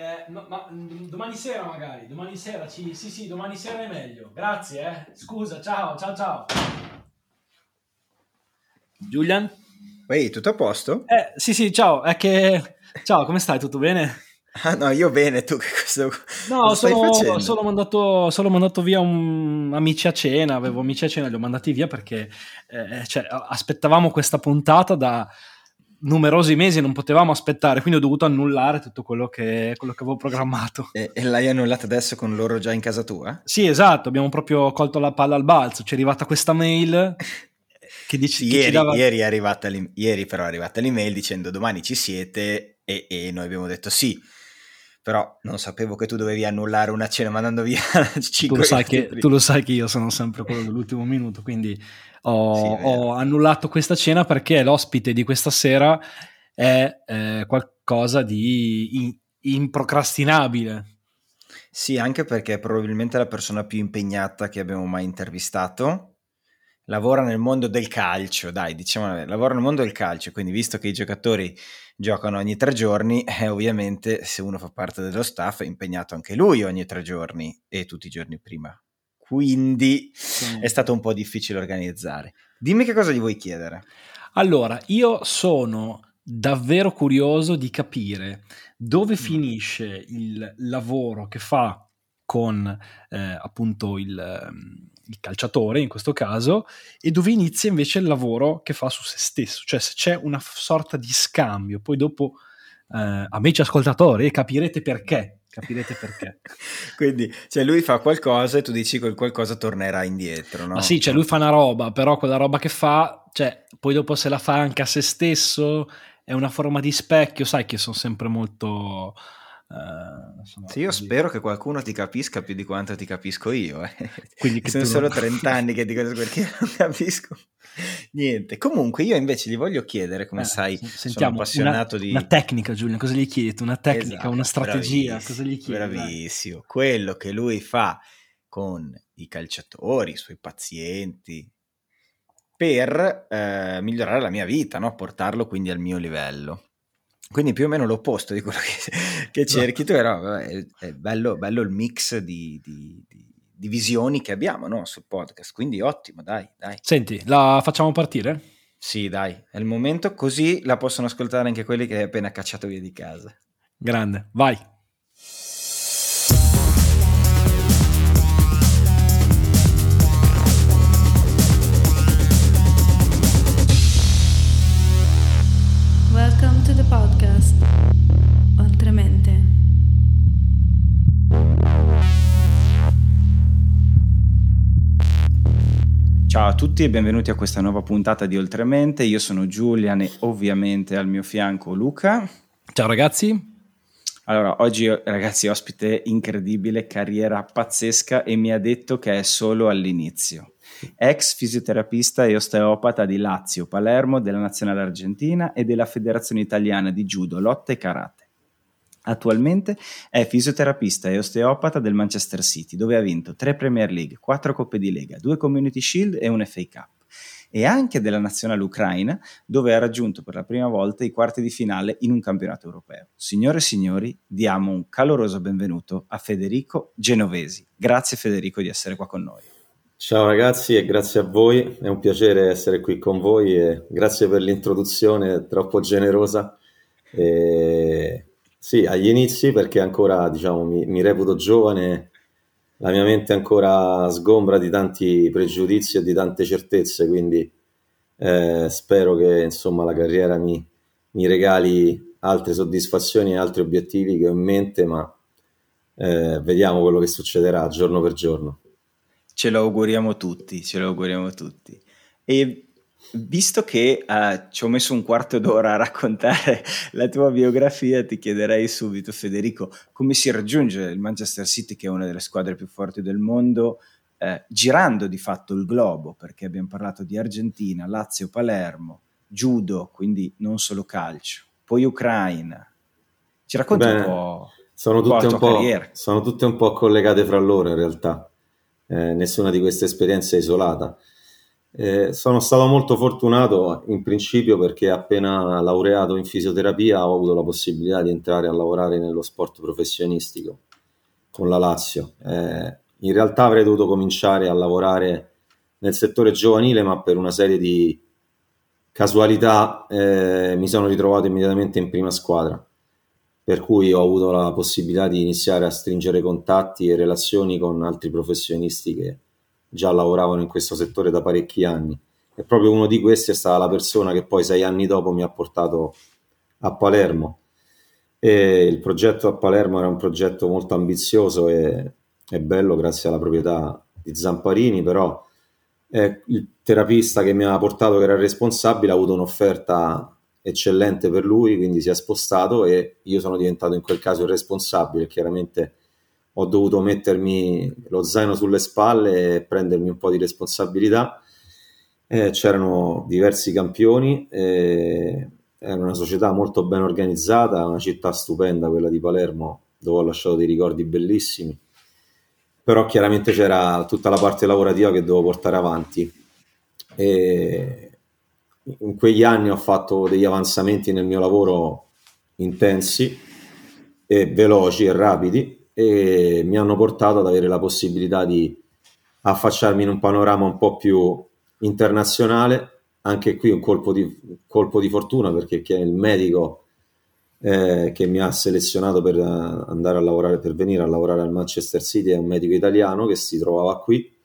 Eh, ma mm, domani sera magari, domani sera, ci, sì sì, domani sera è meglio. Grazie, eh. Scusa, ciao, ciao, ciao. Julian? Ehi, tutto a posto? Eh, sì sì, ciao, è che... Ciao, come stai? Tutto bene? Ah no, io bene, tu che cosa, no, facendo? Solo mandato, solo mandato via un, amici a cena, avevo amici a cena, li ho mandati via perché eh, cioè, aspettavamo questa puntata da numerosi mesi non potevamo aspettare, quindi ho dovuto annullare tutto quello che, quello che avevo programmato. E, e, l'hai annullata adesso con loro già in casa tua? Sì, esatto, abbiamo proprio colto la palla al balzo, ci è arrivata questa mail che dice... Sì, ieri, dava... ieri, è arrivata ieri però è arrivata l'email dicendo domani ci siete e, e noi abbiamo detto sì però non sapevo che tu dovevi annullare una cena mandando via 5 tu lo, sai che, tu lo sai che io sono sempre quello dell'ultimo minuto, quindi ho, sì, ho annullato questa cena perché l'ospite di questa sera è eh, qualcosa di in, improcrastinabile. Sì, anche perché è probabilmente la persona più impegnata che abbiamo mai intervistato lavora nel mondo del calcio, dai, diciamo, lavora nel mondo del calcio, quindi visto che i giocatori giocano ogni tre giorni, eh, ovviamente se uno fa parte dello staff è impegnato anche lui ogni tre giorni e tutti i giorni prima. Quindi sì. è stato un po' difficile organizzare. Dimmi che cosa gli vuoi chiedere. Allora, io sono davvero curioso di capire dove mm. finisce il lavoro che fa con eh, appunto il, ehm, il, calciatore in questo caso e dove inizia invece il lavoro che fa su se stesso, cioè se c'è una sorta di scambio, poi dopo eh, amici ascoltatori capirete perché, capirete perché. Quindi cioè lui fa qualcosa e tu dici che quel qualcosa tornerà indietro, no? Ma sì, cioè lui fa una roba, però quella roba che fa, cioè poi dopo se la fa anche a se stesso è una forma di specchio, sai che sono sempre molto Uh, sì, io così. spero che qualcuno ti capisca più di quanto ti capisco io. Eh. Quindi sono solo non... 30 anni che dico perché non capisco niente. Comunque, io invece gli voglio chiedere, come eh, sai, sentiamo, sono appassionato una, di. Una tecnica, Giulia, cosa gli chiedi? Una tecnica, esatto, una strategia, cosa gli chiedi? Bravissimo. Dai. Quello che lui fa con i calciatori, i suoi pazienti, per eh, migliorare la mia vita, no? portarlo quindi al mio livello. Quindi più o meno l'opposto di quello che, che cerchi tu, però è, è bello, bello, il mix di, di, di, di visioni che abbiamo no? sul podcast, quindi ottimo, dai, dai. Senti, la facciamo partire? Sì, dai, è il momento, così la possono ascoltare anche quelli che hai appena cacciato via di casa. Grande, vai. Welcome to the podcast Ciao a tutti e benvenuti a questa nuova puntata di Oltremente. Io sono Giulian e ovviamente al mio fianco Luca. Ciao ragazzi. Allora, oggi ragazzi ospite incredibile, carriera pazzesca e mi ha detto che è solo all'inizio ex fisioterapista e osteopata di Lazio, Palermo, della Nazionale Argentina e della Federazione Italiana di Judo, Lotta e Karate. Attualmente è fisioterapista e osteopata del Manchester City, dove ha vinto tre Premier League, quattro Coppe di Lega, due Community Shield e un FA Cup e anche della nazionale ucraina, dove ha raggiunto per la prima volta i quarti di finale in un campionato europeo. Signore e signori, diamo un caloroso benvenuto a Federico Genovesi. Grazie Federico di essere qua con noi. Ciao ragazzi e grazie a voi, è un piacere essere qui con voi e grazie per l'introduzione troppo generosa. E sì, agli inizi perché ancora diciamo, mi, mi, reputo giovane, la mia mente ancora sgombra di tanti pregiudizi e di tante certezze, quindi eh, spero che insomma, la carriera mi, mi, regali altre soddisfazioni e altri obiettivi che ho in mente, ma eh, vediamo quello che succederà giorno per giorno. Ce lo auguriamo tutti, ce lo auguriamo tutti. E visto che uh, ci ho messo un quarto d'ora a raccontare la tua biografia, ti chiederei subito, Federico, come si raggiunge il Manchester City, che è una delle squadre più forti del mondo, eh, girando di fatto il globo, perché abbiamo parlato di Argentina, Lazio, Palermo, judo, quindi non solo calcio, poi Ucraina. Ci racconti Beh, un po'? Sono tutte un po', sono tutte un po' collegate fra loro in realtà eh, nessuna di queste esperienze è isolata. Eh, sono stato molto fortunato in principio perché appena laureato in fisioterapia ho avuto la possibilità di entrare a lavorare nello sport professionistico con la Lazio. Eh, in realtà avrei dovuto cominciare a lavorare nel settore giovanile, ma per una serie di casualità eh, mi sono ritrovato immediatamente in prima squadra, per cui ho avuto la possibilità di iniziare a stringere contatti e relazioni con altri professionisti che già lavoravano in questo settore da parecchi anni. E proprio uno di questi è stata la persona che poi sei anni dopo mi ha portato a Palermo. E il progetto a Palermo era un progetto molto ambizioso e, e bello grazie alla proprietà di Zamparini, però eh, il terapista che mi ha portato, che era il responsabile, ha avuto un'offerta eccellente per lui, quindi si è spostato e io sono diventato in quel caso il responsabile. Chiaramente ho dovuto mettermi lo zaino sulle spalle e prendermi un po' di responsabilità. Eh, c'erano diversi campioni, eh, era una società molto ben organizzata, una città stupenda quella di Palermo, dove ho lasciato dei ricordi bellissimi però chiaramente c'era tutta la parte lavorativa che dovevo portare avanti. E in quegli anni ho fatto degli avanzamenti nel mio lavoro intensi e veloci e rapidi e mi hanno portato ad avere la possibilità di affacciarmi in un panorama un po' più internazionale. Anche qui un colpo di, colpo di fortuna perché il medico eh, che mi ha selezionato per eh, andare a lavorare, per venire a lavorare al Manchester City, è un medico italiano che si trovava qui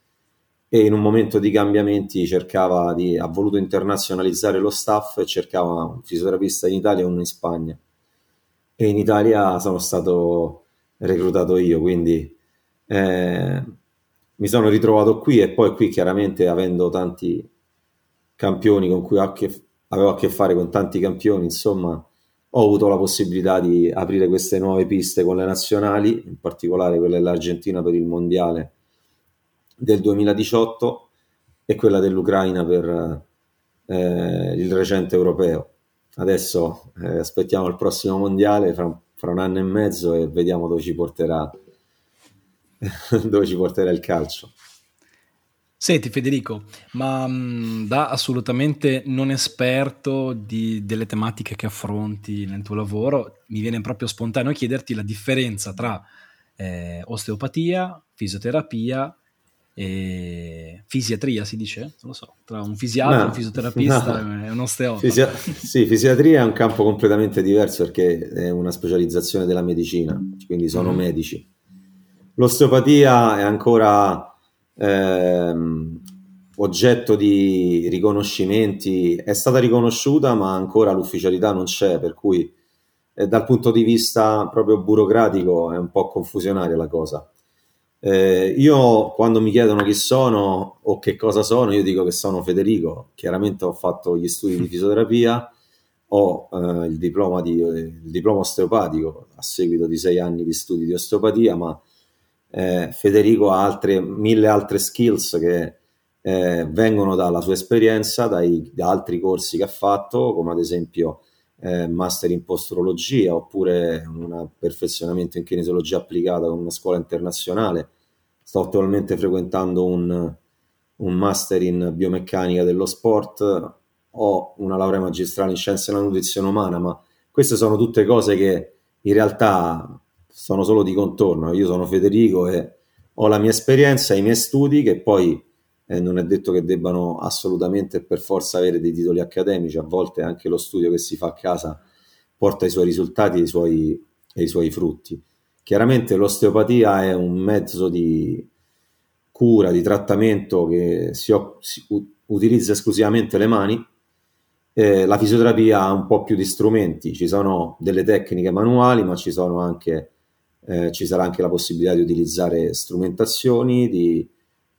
e in un momento di cambiamenti cercava di, ha voluto internazionalizzare lo staff e cercava un fisioterapista in Italia e uno in Spagna. E in Italia sono stato reclutato io, quindi eh, mi sono ritrovato qui e poi qui chiaramente avendo tanti campioni con cui avevo a che fare con tanti campioni, insomma, ho avuto la possibilità di aprire queste nuove piste con le nazionali, in particolare quella dell'Argentina per il mondiale del 2018 e quella dell'Ucraina per eh, il recente europeo. Adesso eh, aspettiamo il prossimo mondiale fra, fra, un anno e mezzo e vediamo dove ci porterà, dove ci porterà il calcio. Senti Federico, ma mh, da assolutamente non esperto di, delle tematiche che affronti nel tuo lavoro, mi viene proprio spontaneo chiederti la differenza tra eh, osteopatia, fisioterapia e fisiatria, si dice? Non lo so, tra un fisiatra, no, un fisioterapista no. e un osteopata. Fisia- sì, fisiatria è un campo completamente diverso perché è una specializzazione della medicina, quindi sono mm. medici. L'osteopatia è ancora ehm, oggetto di riconoscimenti, è stata riconosciuta ma ancora l'ufficialità non c'è, per cui eh, dal punto di vista proprio burocratico è un po' confusionaria la cosa. Eh, io quando mi chiedono chi sono o che cosa sono, io dico che sono Federico, chiaramente ho fatto gli studi di fisioterapia, ho eh, il, diploma di, il diploma osteopatico a seguito di sei anni di studi di osteopatia, ma eh, Federico ha altre, mille altre skills che eh, vengono dalla sua esperienza, dai, da altri corsi che ha fatto, come ad esempio eh, master in posturologia oppure un perfezionamento in kinesiologia applicata con una scuola internazionale. Sto attualmente frequentando un, un master in biomeccanica dello sport, ho una laurea magistrale in scienze della nutrizione umana, ma queste sono tutte cose che in realtà sono solo di contorno. Io sono Federico e ho la mia esperienza, i miei studi, che poi eh, non è detto che debbano assolutamente per forza avere dei titoli accademici, a volte anche lo studio che si fa a casa porta i suoi risultati e i suoi, e i suoi frutti. Chiaramente l'osteopatia è un mezzo di cura, di trattamento che si, si utilizza esclusivamente le mani. Eh, la fisioterapia ha un po' più di strumenti, ci sono delle tecniche manuali, ma ci anche eh, ci sarà anche la possibilità di utilizzare strumentazioni, di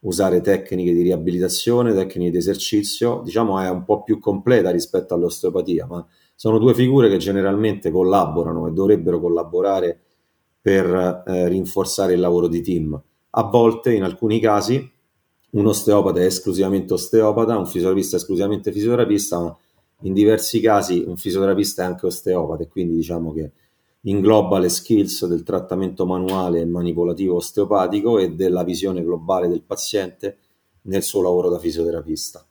usare tecniche di riabilitazione, tecniche di esercizio, diciamo è un po' più completa rispetto all'osteopatia, ma sono due figure che generalmente collaborano e dovrebbero collaborare per eh, rinforzare il lavoro di team. A volte, in alcuni casi, un osteopata è esclusivamente osteopata, un fisioterapista è esclusivamente fisioterapista, ma in diversi casi un fisioterapista è anche osteopata e quindi diciamo che ingloba le skills del trattamento manuale e manipolativo osteopatico e della visione globale del paziente nel suo lavoro da fisioterapista.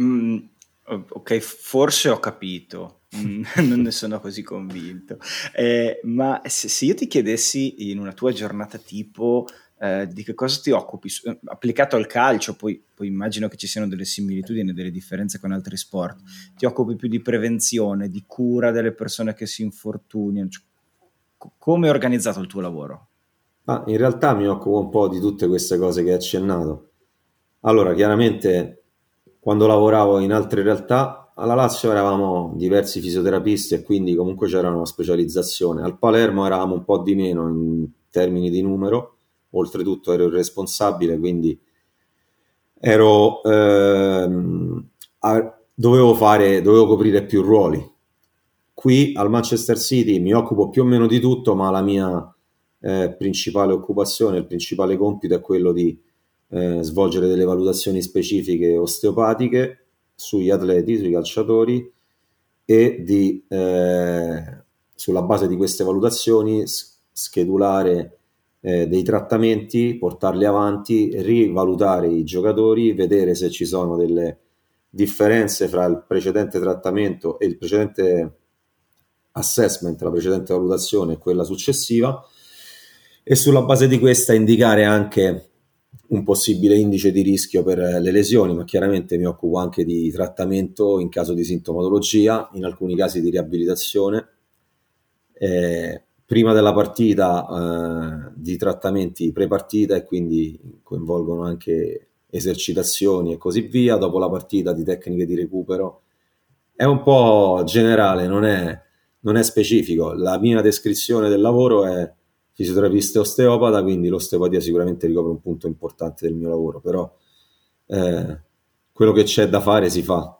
Mm, ok, forse ho capito, non ne sono così convinto. Eh, ma se, se, io ti chiedessi in una tua giornata tipo eh, di che cosa ti occupi, eh, applicato al calcio, poi, poi, immagino che ci siano delle similitudini e delle differenze con altri sport, ti occupi più di prevenzione, di cura delle persone che si infortuniano, cioè, come è organizzato il tuo lavoro? Ah, in realtà mi occupo un po' di tutte queste cose che hai accennato. Allora, chiaramente, quando lavoravo in altre realtà, alla Lazio eravamo diversi fisioterapisti e quindi comunque c'era una specializzazione. Al Palermo eravamo un po' di meno in termini di numero, oltretutto ero il responsabile, quindi ero, ehm, a, dovevo, fare, dovevo coprire più ruoli. Qui al Manchester City mi occupo più o meno di tutto, ma la mia eh, principale occupazione, il principale compito è quello di eh, svolgere delle valutazioni specifiche osteopatiche sugli atleti, sui calciatori e di, eh, sulla base di queste valutazioni, schedulare eh, dei trattamenti, portarli avanti, rivalutare i giocatori, vedere se ci sono delle differenze fra il precedente trattamento e il precedente assessment, la precedente valutazione e quella successiva. E sulla base di questa indicare anche un possibile indice di rischio per le lesioni, ma chiaramente mi occupo anche di trattamento in caso di sintomatologia, in alcuni casi di riabilitazione. Eh, prima della partita eh, di trattamenti pre-partita e quindi coinvolgono anche esercitazioni e così via, dopo la partita di tecniche di recupero. È un po' generale, non è, non è specifico. La mia descrizione del lavoro è fisioterapista e osteopata, quindi l'osteopatia sicuramente ricopre un punto importante del mio lavoro, però eh, quello che c'è da fare si fa.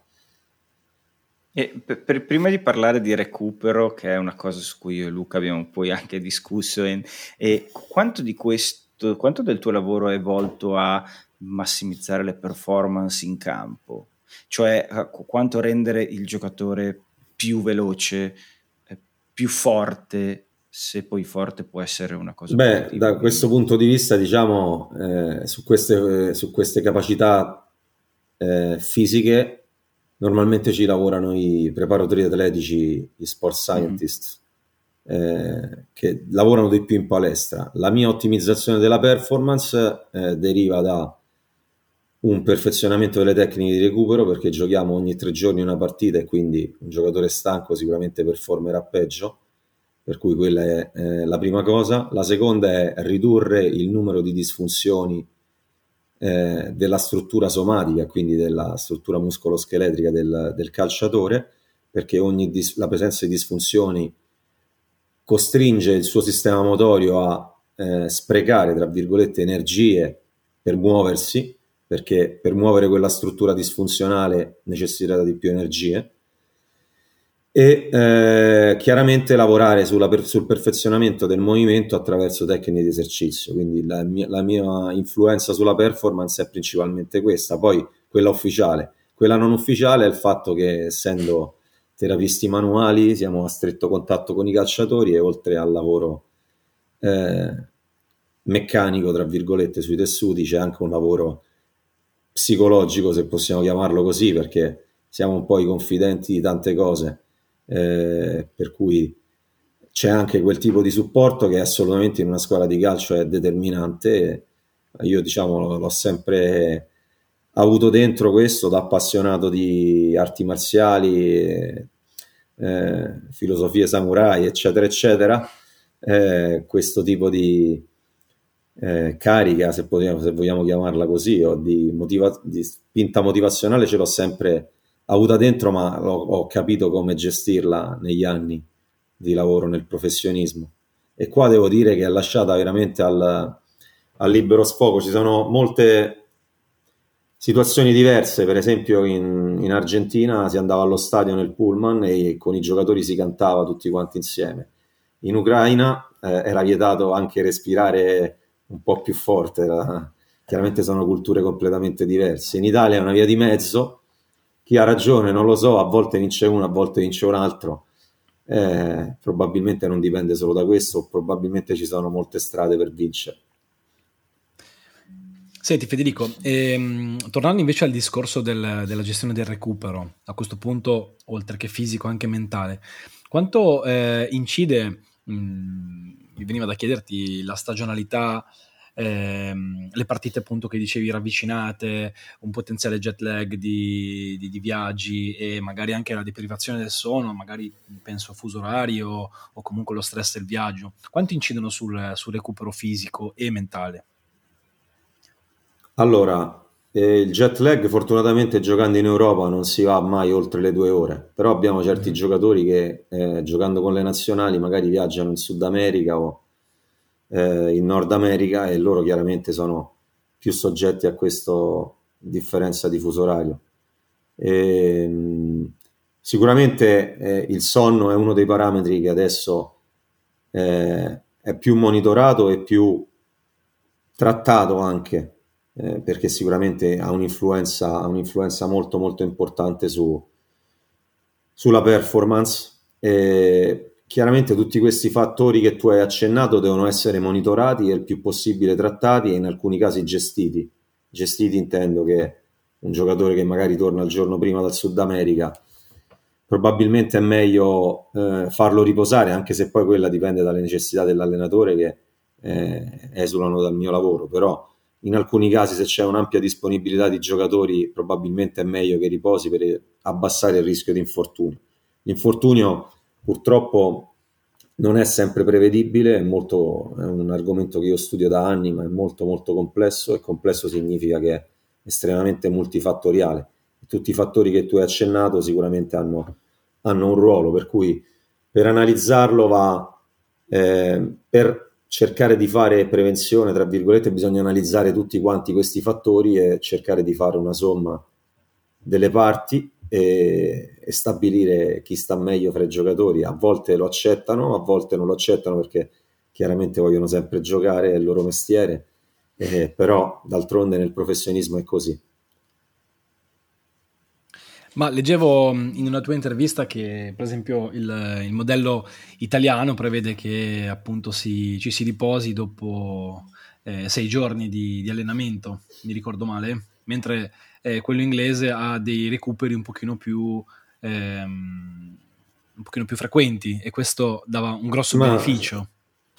Per, per, prima di parlare di recupero, che è una cosa su cui io e Luca abbiamo poi anche discusso, e, e quanto questo, quanto del tuo lavoro è volto a massimizzare le performance in campo? Cioè quanto rendere il giocatore più veloce, eh, più forte, se poi forte può essere una cosa Beh, positiva. da questo punto di vista, diciamo, eh, su, queste, su, queste, capacità eh, fisiche, normalmente ci lavorano i preparatori atletici, gli sport scientist, mm-hmm. eh, che lavorano di più in palestra. La mia ottimizzazione della performance eh, deriva da un perfezionamento delle tecniche di recupero, perché giochiamo ogni tre giorni una partita e quindi un giocatore stanco sicuramente performerà peggio per cui quella è eh, la prima cosa. La seconda è ridurre il numero di disfunzioni eh, della struttura somatica, quindi della struttura muscoloscheletrica del, del calciatore, perché ogni dis- la presenza di disfunzioni costringe il suo sistema motorio a eh, sprecare, tra virgolette, energie per muoversi, perché per muovere quella struttura disfunzionale necessiterà di più energie e eh, chiaramente lavorare per, sul perfezionamento del movimento attraverso tecniche di esercizio. Quindi la mia, la mia, influenza sulla performance è principalmente questa, poi quella ufficiale. Quella non ufficiale è il fatto che essendo terapisti manuali siamo a stretto contatto con i calciatori e oltre al lavoro eh, meccanico, tra virgolette, sui tessuti c'è anche un lavoro psicologico, se possiamo chiamarlo così, perché siamo un po' i confidenti di tante cose eh, per cui c'è anche quel tipo di supporto che assolutamente in una scuola di calcio è determinante. Io diciamo l'ho sempre avuto dentro questo da appassionato di arti marziali, eh, filosofie samurai, eccetera, eccetera. Eh, questo tipo di eh, carica, se, possiamo, se, vogliamo chiamarla così, o di, motiva- di spinta motivazionale ce l'ho sempre avuta dentro, ma ho, ho capito come gestirla negli anni di lavoro nel professionismo. E qua devo dire che è lasciata veramente al, al libero sfogo. Ci sono molte situazioni diverse, per esempio in, in, Argentina si andava allo stadio nel pullman e con i giocatori si cantava tutti quanti insieme. In Ucraina eh, era vietato anche respirare un po' più forte, era, chiaramente sono culture completamente diverse. In Italia è una via di mezzo, chi ha ragione non lo so, a volte vince uno, a volte vince un altro. Eh, probabilmente non dipende solo da questo, probabilmente ci sono molte strade per vincere. Senti Federico, ehm, tornando invece al discorso del, della gestione del recupero, a questo punto, oltre che fisico, anche mentale, quanto eh, incide, mh, mi veniva da chiederti, la stagionalità, ehm, le partite appunto che dicevi ravvicinate, un potenziale jet lag di, di, di, viaggi e magari anche la deprivazione del sonno, magari penso a fuso orario o comunque lo stress del viaggio, quanto incidono sul, sul recupero fisico e mentale? Allora, eh, il jet lag fortunatamente giocando in Europa non si va mai oltre le due ore, però abbiamo certi mm. giocatori che eh, giocando con le nazionali magari viaggiano in Sud America o eh, in Nord America e loro chiaramente sono più soggetti a questa differenza di fuso orario. E, ehm, sicuramente eh, il sonno è uno dei parametri che adesso eh, è più monitorato e più trattato anche eh, perché sicuramente ha un'influenza, ha un'influenza molto molto importante su, sulla performance. E chiaramente tutti questi fattori che tu hai accennato devono essere monitorati e il più possibile trattati e in alcuni casi gestiti. Gestiti intendo che un giocatore che magari torna il giorno prima dal Sud America probabilmente è meglio eh, farlo riposare, anche se poi quella dipende dalle necessità dell'allenatore che eh, esulano dal mio lavoro, però in alcuni casi se c'è un'ampia disponibilità di giocatori probabilmente è meglio che riposi per abbassare il rischio di infortunio. L'infortunio purtroppo non è sempre prevedibile, è, molto, è un argomento che io studio da anni, ma è molto molto complesso e complesso significa che è estremamente multifattoriale. Tutti i fattori che tu hai accennato sicuramente hanno, hanno un ruolo, per cui per analizzarlo va eh, per cercare di fare prevenzione, tra virgolette, bisogna analizzare tutti quanti questi fattori e cercare di fare una somma delle parti e, e, stabilire chi sta meglio fra i giocatori. A volte lo accettano, a volte non lo accettano perché chiaramente vogliono sempre giocare, è il loro mestiere, eh, però d'altronde nel professionismo è così. Ma leggevo in una tua intervista che, per esempio, il, il modello italiano prevede che appunto si, ci si riposi dopo eh, sei giorni di, di, allenamento, mi ricordo male, mentre eh, quello inglese ha dei recuperi un pochino più, ehm, un pochino più frequenti e questo dava un grosso Ma... beneficio.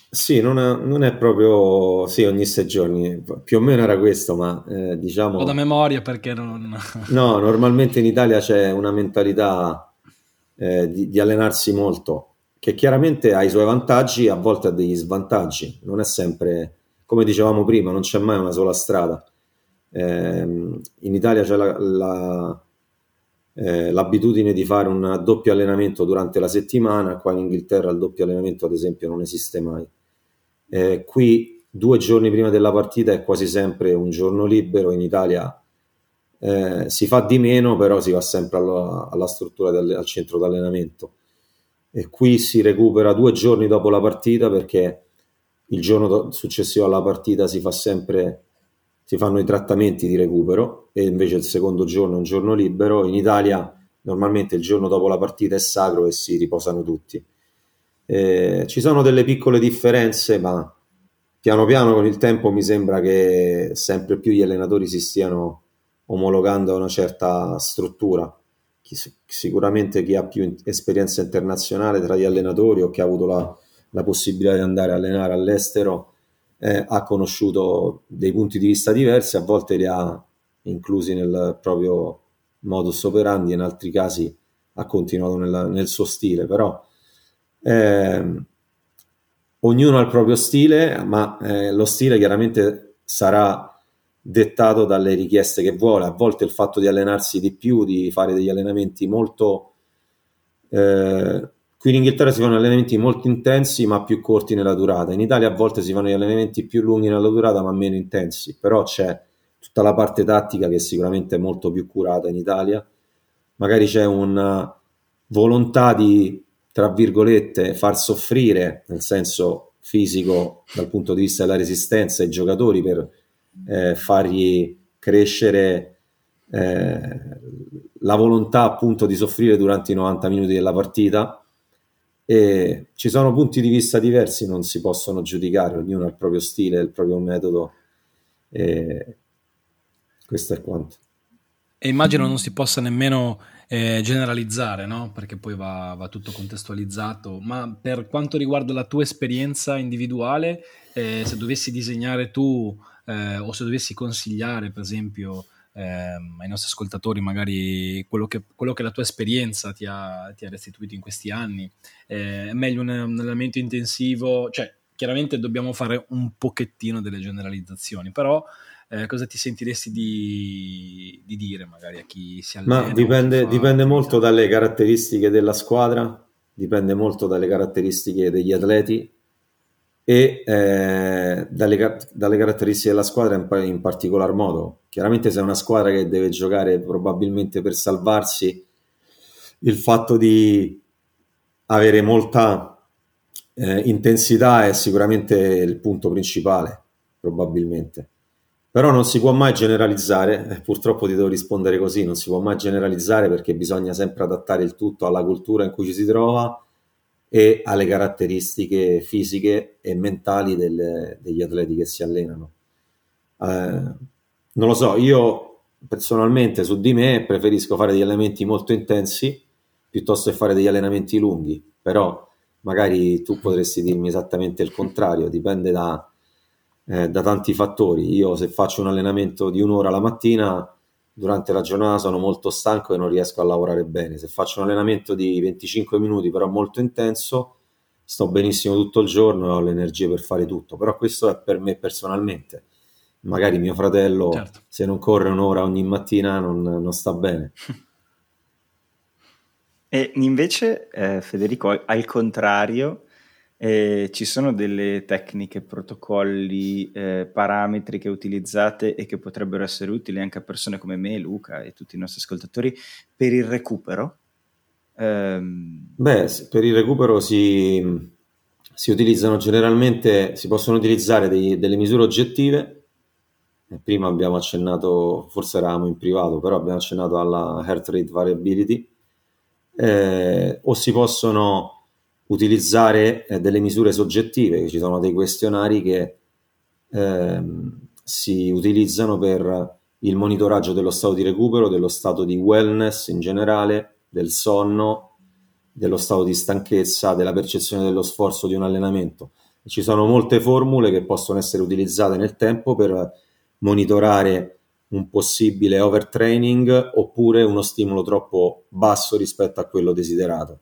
Sì, non è, non è, proprio sì, ogni sei giorni, più o meno era questo, ma eh, diciamo... Ho da memoria perché non... no, normalmente in Italia c'è una mentalità eh, di, di, allenarsi molto, che chiaramente ha i suoi vantaggi, a volte ha degli svantaggi, non è sempre, come dicevamo prima, non c'è mai una sola strada. Eh, in Italia c'è la, la, eh, l'abitudine di fare un doppio allenamento durante la settimana, qua in Inghilterra il doppio allenamento ad esempio non esiste mai. Eh, qui due giorni prima della partita è quasi sempre un giorno libero, in Italia eh, si fa di meno, però si va sempre alla, alla struttura del, al centro d'allenamento. E qui si recupera due giorni dopo la partita perché il giorno successivo alla partita si fa sempre si fanno i trattamenti di recupero e invece il secondo giorno è un giorno libero. In Italia normalmente il giorno dopo la partita è sacro e si riposano tutti. Eh, ci sono delle piccole differenze, ma piano piano con il tempo mi sembra che sempre più gli allenatori si stiano omologando a una certa struttura. Chi, sicuramente chi ha più esperienza internazionale tra gli allenatori o chi ha avuto la, la possibilità di andare a allenare all'estero eh, ha conosciuto dei punti di vista diversi, a volte li ha inclusi nel proprio modus operandi, in altri casi ha continuato nella, nel suo stile, però eh, ognuno ha il proprio stile, ma eh, lo stile chiaramente sarà dettato dalle richieste che vuole. A volte il fatto di allenarsi di più, di fare degli allenamenti molto... Eh, qui in Inghilterra si fanno allenamenti molto intensi ma più corti nella durata. In Italia a volte si fanno gli allenamenti più lunghi nella durata ma meno intensi. Però c'è tutta la parte tattica che sicuramente è molto più curata in Italia. Magari c'è una volontà di tra virgolette, far soffrire, nel senso fisico, dal punto di vista della resistenza, i giocatori per eh, fargli crescere eh, la volontà appunto di soffrire durante i 90 minuti della partita. E ci sono punti di vista diversi, non si possono giudicare, ognuno ha il proprio stile, il proprio metodo. E Questo è quanto. E immagino non si possa nemmeno eh, generalizzare, no? Perché poi va, va, tutto contestualizzato. Ma per quanto riguarda la tua esperienza individuale, eh, se dovessi disegnare tu eh, o se dovessi consigliare, per esempio, ehm, ai nostri ascoltatori magari quello che, quello che la tua esperienza ti ha, ti ha, restituito in questi anni, eh, è meglio un, un allenamento intensivo, cioè chiaramente dobbiamo fare un pochettino delle generalizzazioni, però eh, cosa ti sentiresti di, di, dire magari a chi si allena? Ma dipende, dipende molto dalle caratteristiche della squadra, dipende molto dalle caratteristiche degli atleti e eh, dalle, dalle, caratteristiche della squadra in, in, particolar modo. Chiaramente se è una squadra che deve giocare probabilmente per salvarsi, il fatto di avere molta eh, intensità è sicuramente il punto principale, probabilmente. Però non si può mai generalizzare, eh, purtroppo ti devo rispondere così, non si può mai generalizzare perché bisogna sempre adattare il tutto alla cultura in cui ci si trova e alle caratteristiche fisiche e mentali del, degli atleti che si allenano. Eh, non lo so, io personalmente su di me preferisco fare degli allenamenti molto intensi piuttosto che fare degli allenamenti lunghi, però magari tu potresti dirmi esattamente il contrario, dipende da eh, da tanti fattori. Io se faccio un allenamento di un'ora la mattina, durante la giornata sono molto stanco e non riesco a lavorare bene. Se faccio un allenamento di 25 minuti però molto intenso, sto benissimo tutto il giorno e ho l'energia per fare tutto. Però questo è per me personalmente. Magari mio fratello, certo. se non corre un'ora ogni mattina, non, non sta bene. E invece, eh, Federico, al contrario, eh, ci sono delle tecniche, protocolli, eh, parametri che utilizzate e che potrebbero essere utili anche a persone come me, Luca e tutti i nostri ascoltatori per il recupero? Um... Beh, per il recupero si, si, utilizzano generalmente, si possono utilizzare dei, delle misure oggettive. Eh, prima abbiamo accennato, forse eravamo in privato, però abbiamo accennato alla heart rate variability. Eh, o si possono utilizzare eh, delle misure soggettive, ci sono dei questionari che ehm, si utilizzano per il monitoraggio dello stato di recupero, dello stato di wellness in generale, del sonno, dello stato di stanchezza, della percezione dello sforzo di un allenamento. Ci sono molte formule che possono essere utilizzate nel tempo per monitorare un possibile overtraining oppure uno stimolo troppo basso rispetto a quello desiderato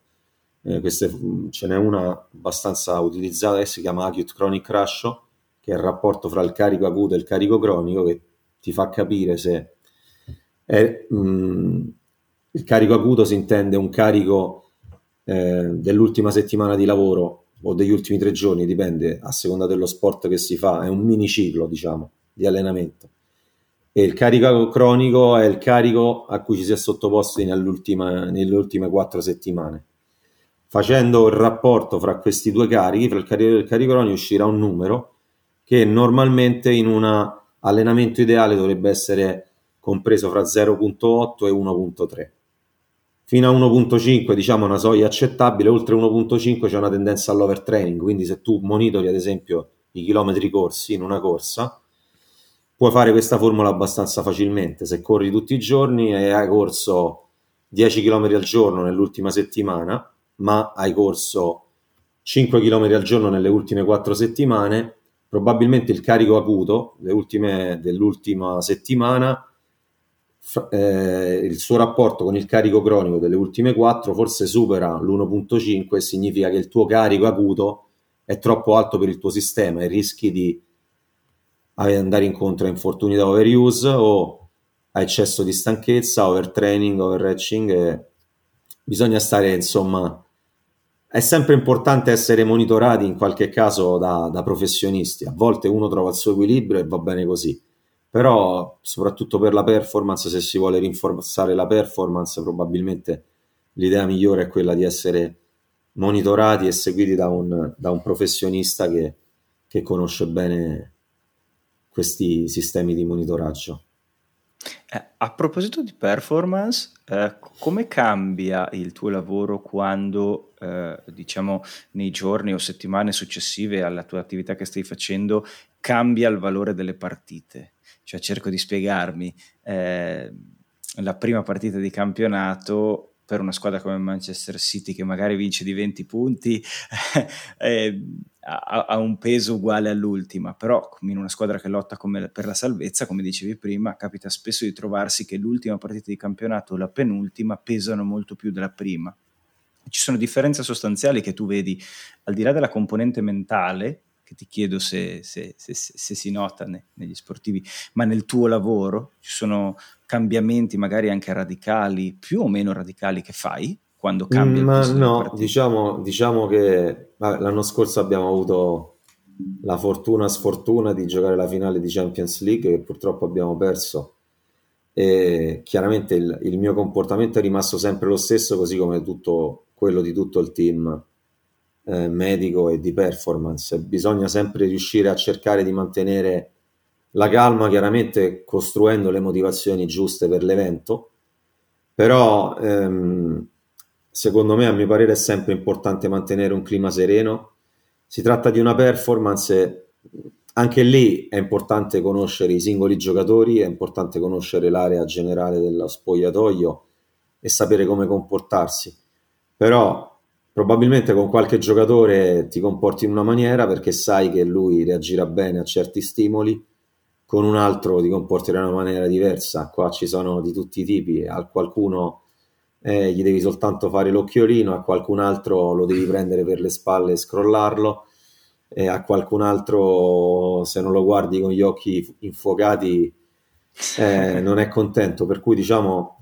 eh, queste, ce n'è una abbastanza utilizzata che si chiama Acute Chronic Ratio, che è il rapporto fra il carico acuto e il carico cronico, che ti fa capire se è, mh, il carico acuto si intende un carico eh, dell'ultima settimana di lavoro o degli ultimi tre giorni, dipende a seconda dello sport che si fa, è un mini ciclo, diciamo, di allenamento. E il carico cronico è il carico a cui ci si è sottoposti nelle ultime quattro settimane facendo il rapporto fra questi due carichi, fra il carico e il caricroni, uscirà un numero che normalmente in un allenamento ideale dovrebbe essere compreso fra 0.8 e 1.3. Fino a 1.5 diciamo una soglia accettabile, oltre 1.5 c'è una tendenza all'overtraining, quindi se tu monitori ad esempio i chilometri corsi in una corsa, puoi fare questa formula abbastanza facilmente. Se corri tutti i giorni e hai corso 10 km al giorno nell'ultima settimana, ma hai corso 5 km al giorno nelle ultime 4 settimane, probabilmente il carico acuto ultime, dell'ultima settimana, eh, il suo rapporto con il carico cronico delle ultime 4 forse supera l'1.5 e significa che il tuo carico acuto è troppo alto per il tuo sistema e rischi di andare incontro a infortuni da overuse o a eccesso di stanchezza, overtraining, overreaching e bisogna stare insomma è sempre importante essere monitorati in qualche caso da, da, professionisti. A volte uno trova il suo equilibrio e va bene così, però soprattutto per la performance, se si vuole rinforzare la performance, probabilmente l'idea migliore è quella di essere monitorati e seguiti da un, da un professionista che, che conosce bene questi sistemi di monitoraggio. Eh, a proposito di performance, eh, come cambia il tuo lavoro quando, eh, diciamo, nei giorni o settimane successive alla tua attività che stai facendo, cambia il valore delle partite? cioè cerco di spiegarmi, eh, la prima partita di campionato per una squadra come Manchester City che magari vince di 20 punti eh, ha, ha, un peso uguale all'ultima, però in una squadra che lotta come, per la salvezza, come dicevi prima, capita spesso di trovarsi che l'ultima partita di campionato o la penultima pesano molto più della prima. Ci sono differenze sostanziali che tu vedi al di là della componente mentale, che ti chiedo se, se, se, se si nota ne, negli sportivi, ma nel tuo lavoro ci sono cambiamenti magari anche radicali, più o meno radicali che fai quando cambia Ma no, diciamo, diciamo, che vabbè, l'anno scorso abbiamo avuto la fortuna sfortuna di giocare la finale di Champions League che purtroppo abbiamo perso. E chiaramente il, il mio comportamento è rimasto sempre lo stesso così come tutto quello di tutto il team eh, medico e di performance. Bisogna sempre riuscire a cercare di mantenere la calma, chiaramente costruendo le motivazioni giuste per l'evento, però ehm, secondo me, a mio parere, è sempre importante mantenere un clima sereno. Si tratta di una performance, anche lì è importante conoscere i singoli giocatori, è importante conoscere l'area generale dello spogliatoio e sapere come comportarsi. Però probabilmente con qualche giocatore ti comporti in una maniera perché sai che lui reagirà bene a certi stimoli, con un altro ti comporterai in una maniera diversa. Qua ci sono di tutti i tipi, a qualcuno eh, gli devi soltanto fare l'occhiolino, a qualcun altro lo devi prendere per le spalle e scrollarlo, e a qualcun altro se non lo guardi con gli occhi infuocati eh, non è contento. Per cui diciamo...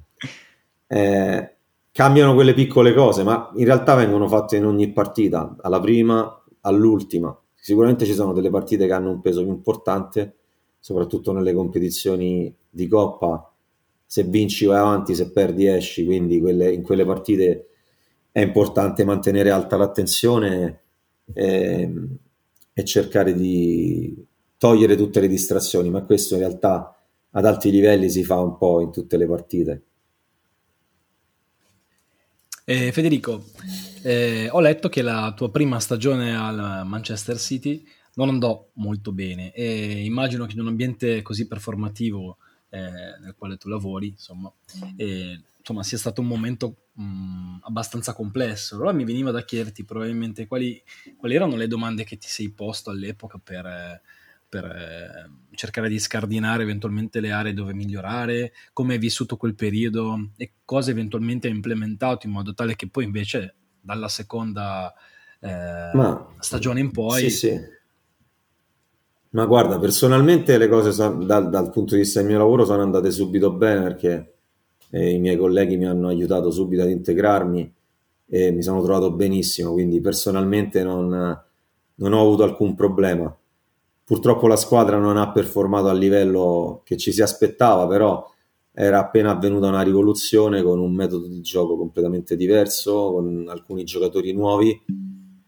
Eh, cambiano quelle piccole cose, ma in realtà vengono fatte in ogni partita, alla prima, all'ultima. Sicuramente ci sono delle partite che hanno un peso più importante, soprattutto nelle competizioni di coppa. Se vinci vai avanti, se perdi esci, quindi quelle, in quelle partite è importante mantenere alta l'attenzione e, e cercare di togliere tutte le distrazioni, ma questo in realtà ad alti livelli si fa un po' in tutte le partite. Eh, Federico, eh, ho letto che la tua prima stagione al Manchester City non andò molto bene e immagino che in un ambiente così performativo eh, nel quale tu lavori, insomma, insomma sia stato un momento mh, abbastanza complesso. Allora mi veniva da chiederti probabilmente quali, quali, erano le domande che ti sei posto all'epoca per per eh, cercare di scardinare eventualmente le aree dove migliorare, come hai vissuto quel periodo e cosa eventualmente hai implementato in modo tale che poi invece dalla seconda eh, Ma, stagione in poi... Sì, sì. Ma guarda, personalmente le cose dal, dal, punto di vista del mio lavoro sono andate subito bene perché eh, i miei colleghi mi hanno aiutato subito ad integrarmi e mi sono trovato benissimo, quindi personalmente non, non ho avuto alcun problema. Purtroppo la squadra non ha performato a livello che ci si aspettava, però era appena avvenuta una rivoluzione con un metodo di gioco completamente diverso, con alcuni giocatori nuovi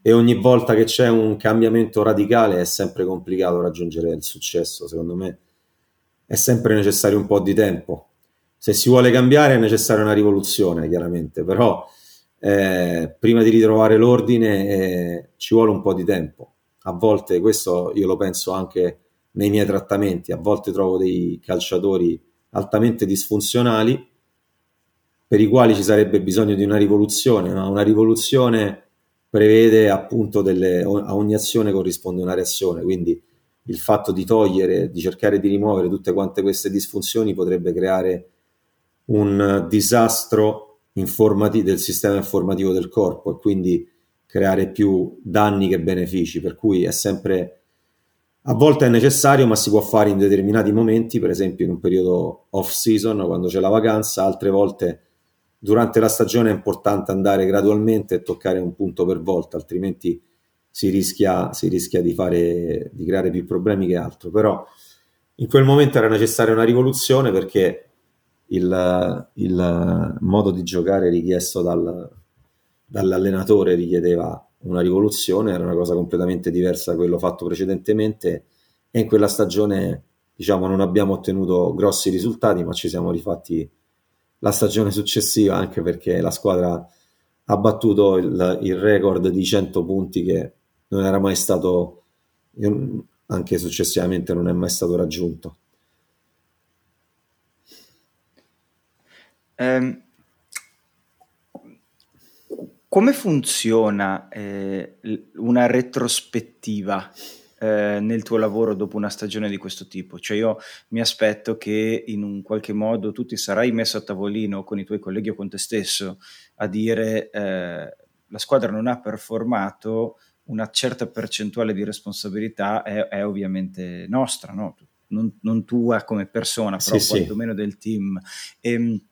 e ogni volta che c'è un cambiamento radicale è sempre complicato raggiungere il successo, secondo me è sempre necessario un po' di tempo. Se si vuole cambiare è necessaria una rivoluzione, chiaramente, però eh, prima di ritrovare l'ordine eh, ci vuole un po' di tempo a volte, questo io lo penso anche nei miei trattamenti, a volte trovo dei calciatori altamente disfunzionali per i quali ci sarebbe bisogno di una rivoluzione, ma una rivoluzione prevede appunto delle, a ogni azione corrisponde una reazione, quindi il fatto di togliere, di cercare di rimuovere tutte quante queste disfunzioni potrebbe creare un disastro informati- del sistema informativo del corpo e quindi creare più danni che benefici, per cui è sempre a volte è necessario, ma si può fare in determinati momenti, per esempio in un periodo off season, quando c'è la vacanza, altre volte durante la stagione è importante andare gradualmente e toccare un punto per volta, altrimenti si rischia, si rischia di, fare, di creare più problemi che altro. Però in quel momento era necessaria una rivoluzione perché il, il modo di giocare richiesto dal, dall'allenatore richiedeva una rivoluzione, era una cosa completamente diversa da quello fatto precedentemente e in quella stagione diciamo non abbiamo ottenuto grossi risultati ma ci siamo rifatti la stagione successiva, anche perché la squadra ha battuto il, il record di 100 punti che non era mai stato, anche successivamente non è mai stato raggiunto. Um, come funziona eh, una retrospettiva eh, nel tuo lavoro dopo una stagione di questo tipo? Cioè io mi aspetto che in un qualche modo tu ti sarai messo a tavolino con i tuoi colleghi o con te stesso a dire eh, la squadra non ha performato, una certa percentuale di responsabilità è, è ovviamente nostra, no? non, non, tua come persona, però sì, quantomeno sì. del team. E, ehm,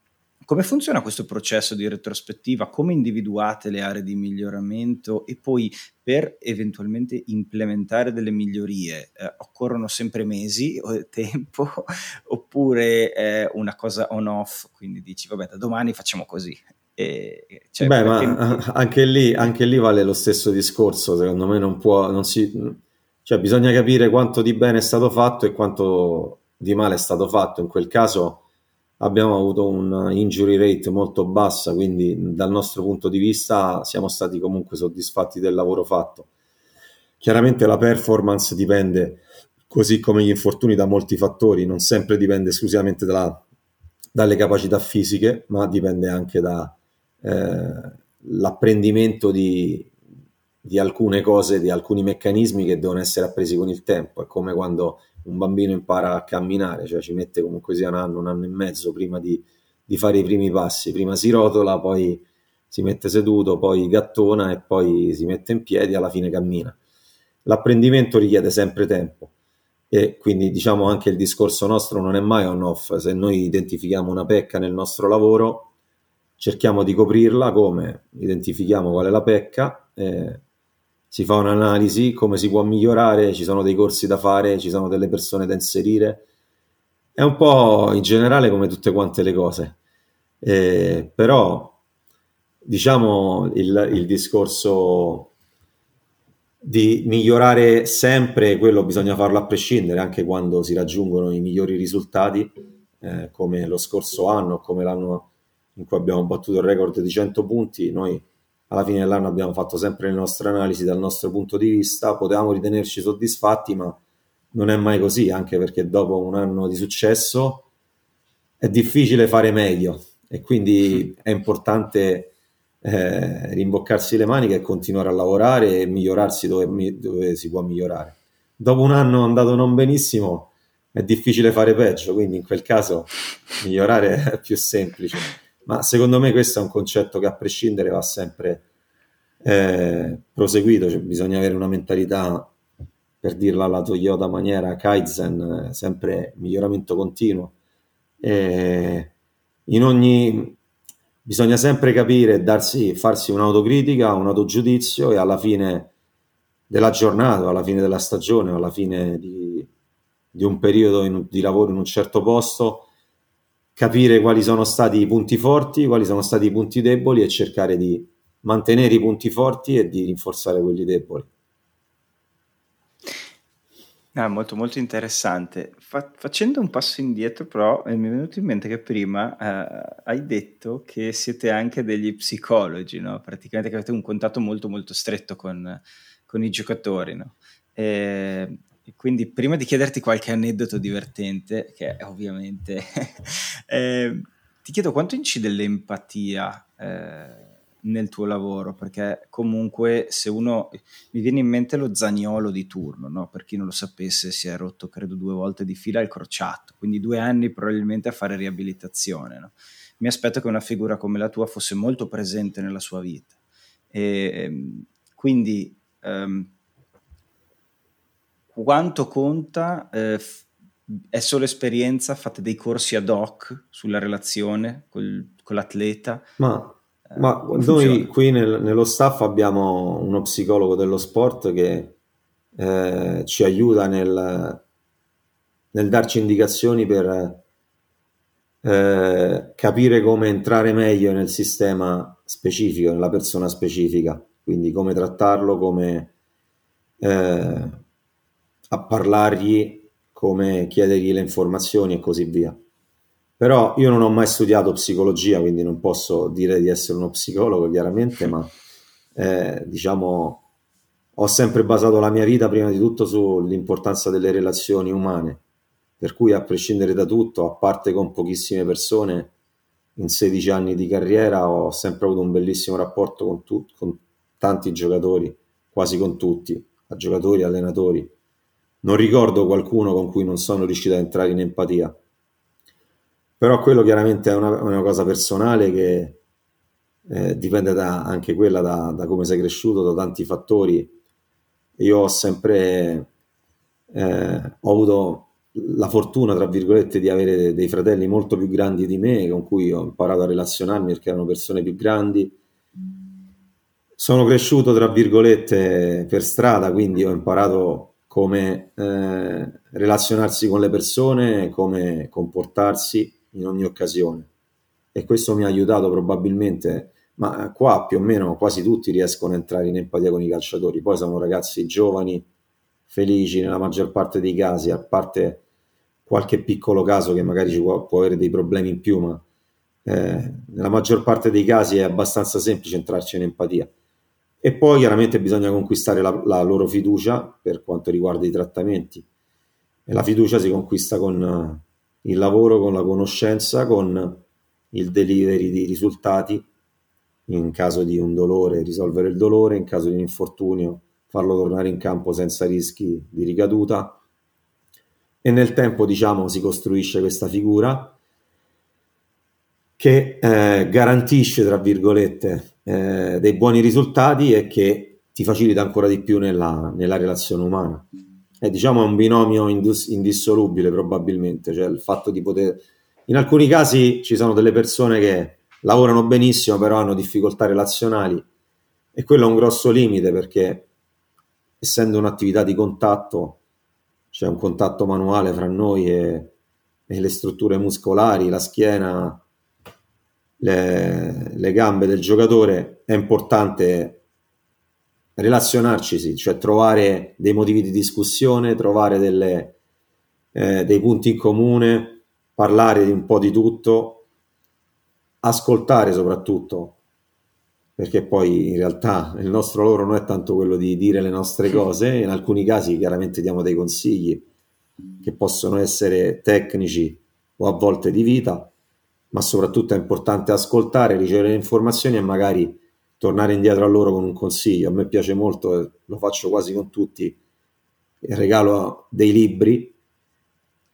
come funziona questo processo di retrospettiva? Come individuate le aree di miglioramento e poi per eventualmente implementare delle migliorie eh, occorrono sempre mesi o tempo oppure è una cosa on-off? Quindi dici vabbè da domani facciamo così. E, cioè, Beh, ma tempo... anche, lì, anche lì vale lo stesso discorso, secondo me non può, non si, cioè bisogna capire quanto di bene è stato fatto e quanto di male è stato fatto. In quel caso abbiamo avuto un injury rate molto bassa, quindi dal nostro punto di vista siamo stati comunque soddisfatti del lavoro fatto. Chiaramente la performance dipende, così come gli infortuni, da molti fattori, non sempre dipende esclusivamente dalla, dalle capacità fisiche, ma dipende anche dall'apprendimento eh, di, di alcune cose, di alcuni meccanismi che devono essere appresi con il tempo. È come quando un bambino impara a camminare, cioè ci mette comunque sia un anno, un anno e mezzo prima di, di fare i primi passi. Prima si rotola, poi si mette seduto, poi gattona e poi si mette in piedi, alla fine cammina. L'apprendimento richiede sempre tempo e quindi diciamo anche il discorso nostro non è mai on off, se noi identifichiamo una pecca nel nostro lavoro cerchiamo di coprirla come identifichiamo qual è la pecca eh, si fa un'analisi, come si può migliorare, ci sono dei corsi da fare, ci sono delle persone da inserire. È un po' in generale come tutte quante le cose. Eh, però, diciamo, il, il discorso di migliorare sempre, quello bisogna farlo a prescindere, anche quando si raggiungono i migliori risultati, eh, come lo scorso anno, come l'anno in cui abbiamo battuto il record di 100 punti, noi alla fine dell'anno abbiamo fatto sempre le nostre analisi dal nostro punto di vista, potevamo ritenerci soddisfatti, ma non è mai così, anche perché dopo un anno di successo è difficile fare meglio e quindi è importante eh, rimboccarsi le maniche e continuare a lavorare e migliorarsi dove, dove si può migliorare. Dopo un anno andato non benissimo è difficile fare peggio, quindi in quel caso migliorare è più semplice ma secondo me questo è un concetto che a prescindere va sempre eh, proseguito, cioè bisogna avere una mentalità, per dirla alla Toyota maniera, Kaizen, eh, sempre miglioramento continuo. E in ogni bisogna sempre capire, darsi, farsi un'autocritica, un autogiudizio e alla fine della giornata, alla fine della stagione, alla fine di, di un periodo in, di lavoro in un certo posto, capire quali sono stati i punti forti, quali sono stati i punti deboli e cercare di mantenere i punti forti e di rinforzare quelli deboli. Ah, molto molto interessante. Fa- facendo un passo indietro, però, eh, mi è venuto in mente che prima eh, hai detto che siete anche degli psicologi, no? Praticamente che avete un contatto molto molto stretto con, con i giocatori, no? Quindi prima di chiederti qualche aneddoto divertente, che è ovviamente, eh, ti chiedo quanto incide l'empatia eh, nel tuo lavoro, perché comunque se uno, mi viene in mente lo Zaniolo di turno, no? per chi non lo sapesse si è rotto credo due volte di fila il crociato, quindi due anni probabilmente a fare riabilitazione. No? Mi aspetto che una figura come la tua fosse molto presente nella sua vita. E, ehm, quindi... Um, quanto conta? Eh, è solo esperienza? Fate dei corsi ad hoc sulla relazione col, con l'atleta? Ma, eh, ma noi qui nel, nello staff abbiamo uno psicologo dello sport che eh, ci aiuta nel, nel, darci indicazioni per eh, capire come entrare meglio nel sistema specifico, nella persona specifica, quindi come trattarlo, come eh, a parlargli, come chiedergli le informazioni e così via. Però io non ho mai studiato psicologia, quindi non posso dire di essere uno psicologo, chiaramente, ma eh, diciamo ho sempre basato la mia vita prima di tutto sull'importanza delle relazioni umane, per cui a prescindere da tutto, a parte con pochissime persone, in 16 anni di carriera ho sempre avuto un bellissimo rapporto con, tu, con tanti giocatori, quasi con tutti, a giocatori, allenatori. Non ricordo qualcuno con cui non sono riuscito a entrare in empatia. Però quello chiaramente è una, una cosa personale che eh, dipende da, anche quella da, da, come sei cresciuto, da tanti fattori. Io ho sempre eh, ho avuto la fortuna, tra virgolette, di avere dei fratelli molto più grandi di me, con cui ho imparato a relazionarmi perché erano persone più grandi. Sono cresciuto, tra virgolette, per strada, quindi ho imparato come eh, relazionarsi con le persone, come comportarsi in ogni occasione. E questo mi ha aiutato probabilmente, ma qua più o meno quasi tutti riescono a entrare in empatia con i calciatori. Poi sono ragazzi giovani, felici nella maggior parte dei casi, a parte qualche piccolo caso che magari può, può, avere dei problemi in più, ma eh, nella maggior parte dei casi è abbastanza semplice entrarci in empatia. E poi chiaramente bisogna conquistare la, la loro fiducia per quanto riguarda i trattamenti. E la fiducia si conquista con uh, il lavoro, con la conoscenza, con il delivery di risultati. In caso di un dolore, risolvere il dolore, in caso di un infortunio, farlo tornare in campo senza rischi di ricaduta e nel tempo diciamo si costruisce questa figura che eh, garantisce tra virgolette eh, dei buoni risultati e che ti facilita ancora di più nella, nella relazione umana. È diciamo un binomio indus- indissolubile probabilmente. Cioè il fatto di poter in alcuni casi ci sono delle persone che lavorano benissimo però hanno difficoltà relazionali. E quello è un grosso limite perché essendo un'attività di contatto, c'è un contatto manuale fra noi e, e le strutture muscolari, la schiena, le, le, gambe del giocatore, è importante relazionarci, cioè trovare dei motivi di discussione, trovare delle, eh, dei punti in comune, parlare di un po' di tutto, ascoltare soprattutto, perché poi in realtà il nostro lavoro non è tanto quello di dire le nostre cose, in alcuni casi chiaramente diamo dei consigli che possono essere tecnici o a volte di vita, ma soprattutto è importante ascoltare, ricevere le informazioni e magari tornare indietro a loro con un consiglio. A me piace molto, lo faccio quasi con tutti, regalo dei libri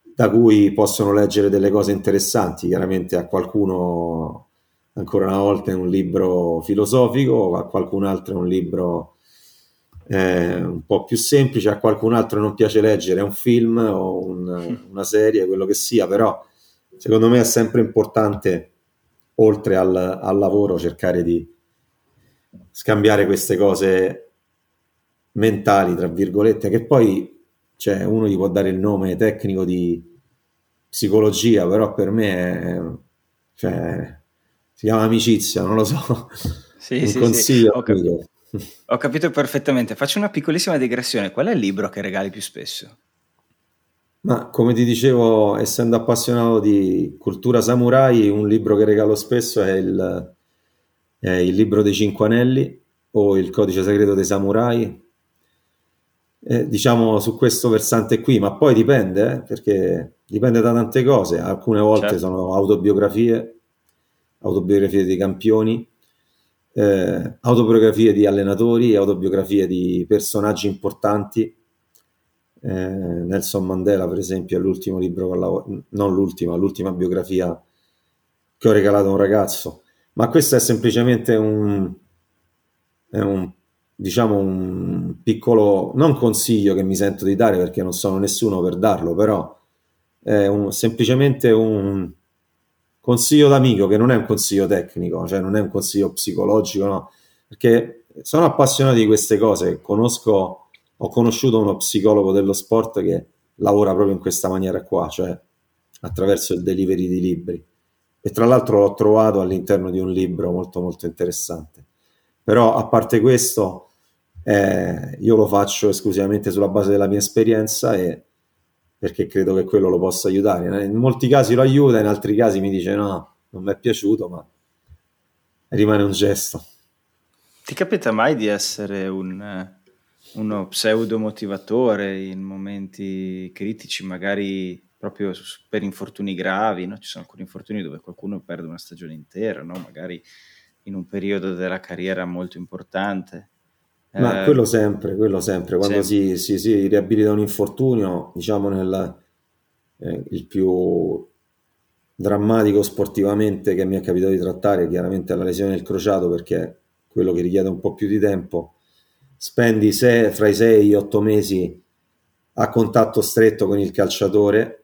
da cui possono leggere delle cose interessanti, chiaramente a qualcuno ancora una volta è un libro filosofico, a qualcun altro è un libro eh, un po' più semplice, a qualcun altro non piace leggere, è un film o un, una serie, quello che sia, però secondo me è sempre importante, oltre al, al lavoro, cercare di scambiare queste cose mentali, tra virgolette, che poi cioè, uno gli può dare il nome tecnico di psicologia, però per me è, cioè, si chiama amicizia, non lo so. Sì, un sì, consiglio. Sì. Ho, capito. Ho capito perfettamente. Faccio una piccolissima digressione. Qual è il libro che regali più spesso? Ma come ti dicevo, essendo appassionato di cultura samurai, un libro che regalo spesso è il, è il libro dei Cinque Anelli o il Codice Segreto dei Samurai. Eh, diciamo su questo versante qui, ma poi dipende, eh, perché dipende da tante cose. Alcune volte certo. sono autobiografie, autobiografie dei campioni, eh, autobiografie di allenatori, autobiografie di personaggi importanti. Eh, Nelson Mandela, per esempio, è l'ultimo libro, la, non l'ultima, l'ultima biografia che ho regalato a un ragazzo. Ma questo è semplicemente un, è un diciamo un piccolo non consiglio che mi sento di dare perché non sono nessuno per darlo, però è un, semplicemente un, consiglio d'amico che non è un consiglio tecnico, cioè non è un consiglio psicologico, no, perché sono appassionato di queste cose, conosco, ho conosciuto uno psicologo dello sport che lavora proprio in questa maniera qua, cioè attraverso il delivery di libri. E tra l'altro l'ho trovato all'interno di un libro molto molto interessante. Però a parte questo, eh, io lo faccio esclusivamente sulla base della mia esperienza e perché credo che quello lo possa aiutare. In molti casi lo aiuta, in altri casi mi dice no, non mi è piaciuto, ma rimane un gesto. Ti capita mai di essere un, uno pseudo motivatore in momenti critici, magari proprio per infortuni gravi, no? ci sono alcuni infortuni dove qualcuno perde una stagione intera, no? magari in un periodo della carriera molto importante. Ma eh, quello sempre, quello sempre, quando sempre. Si, si, si, riabilita un infortunio, diciamo nel, eh, il più drammatico sportivamente che mi è capitato di trattare, chiaramente la lesione del crociato perché è quello che richiede un po' più di tempo, spendi sei, fra i 6 e gli 8 mesi a contatto stretto con il calciatore,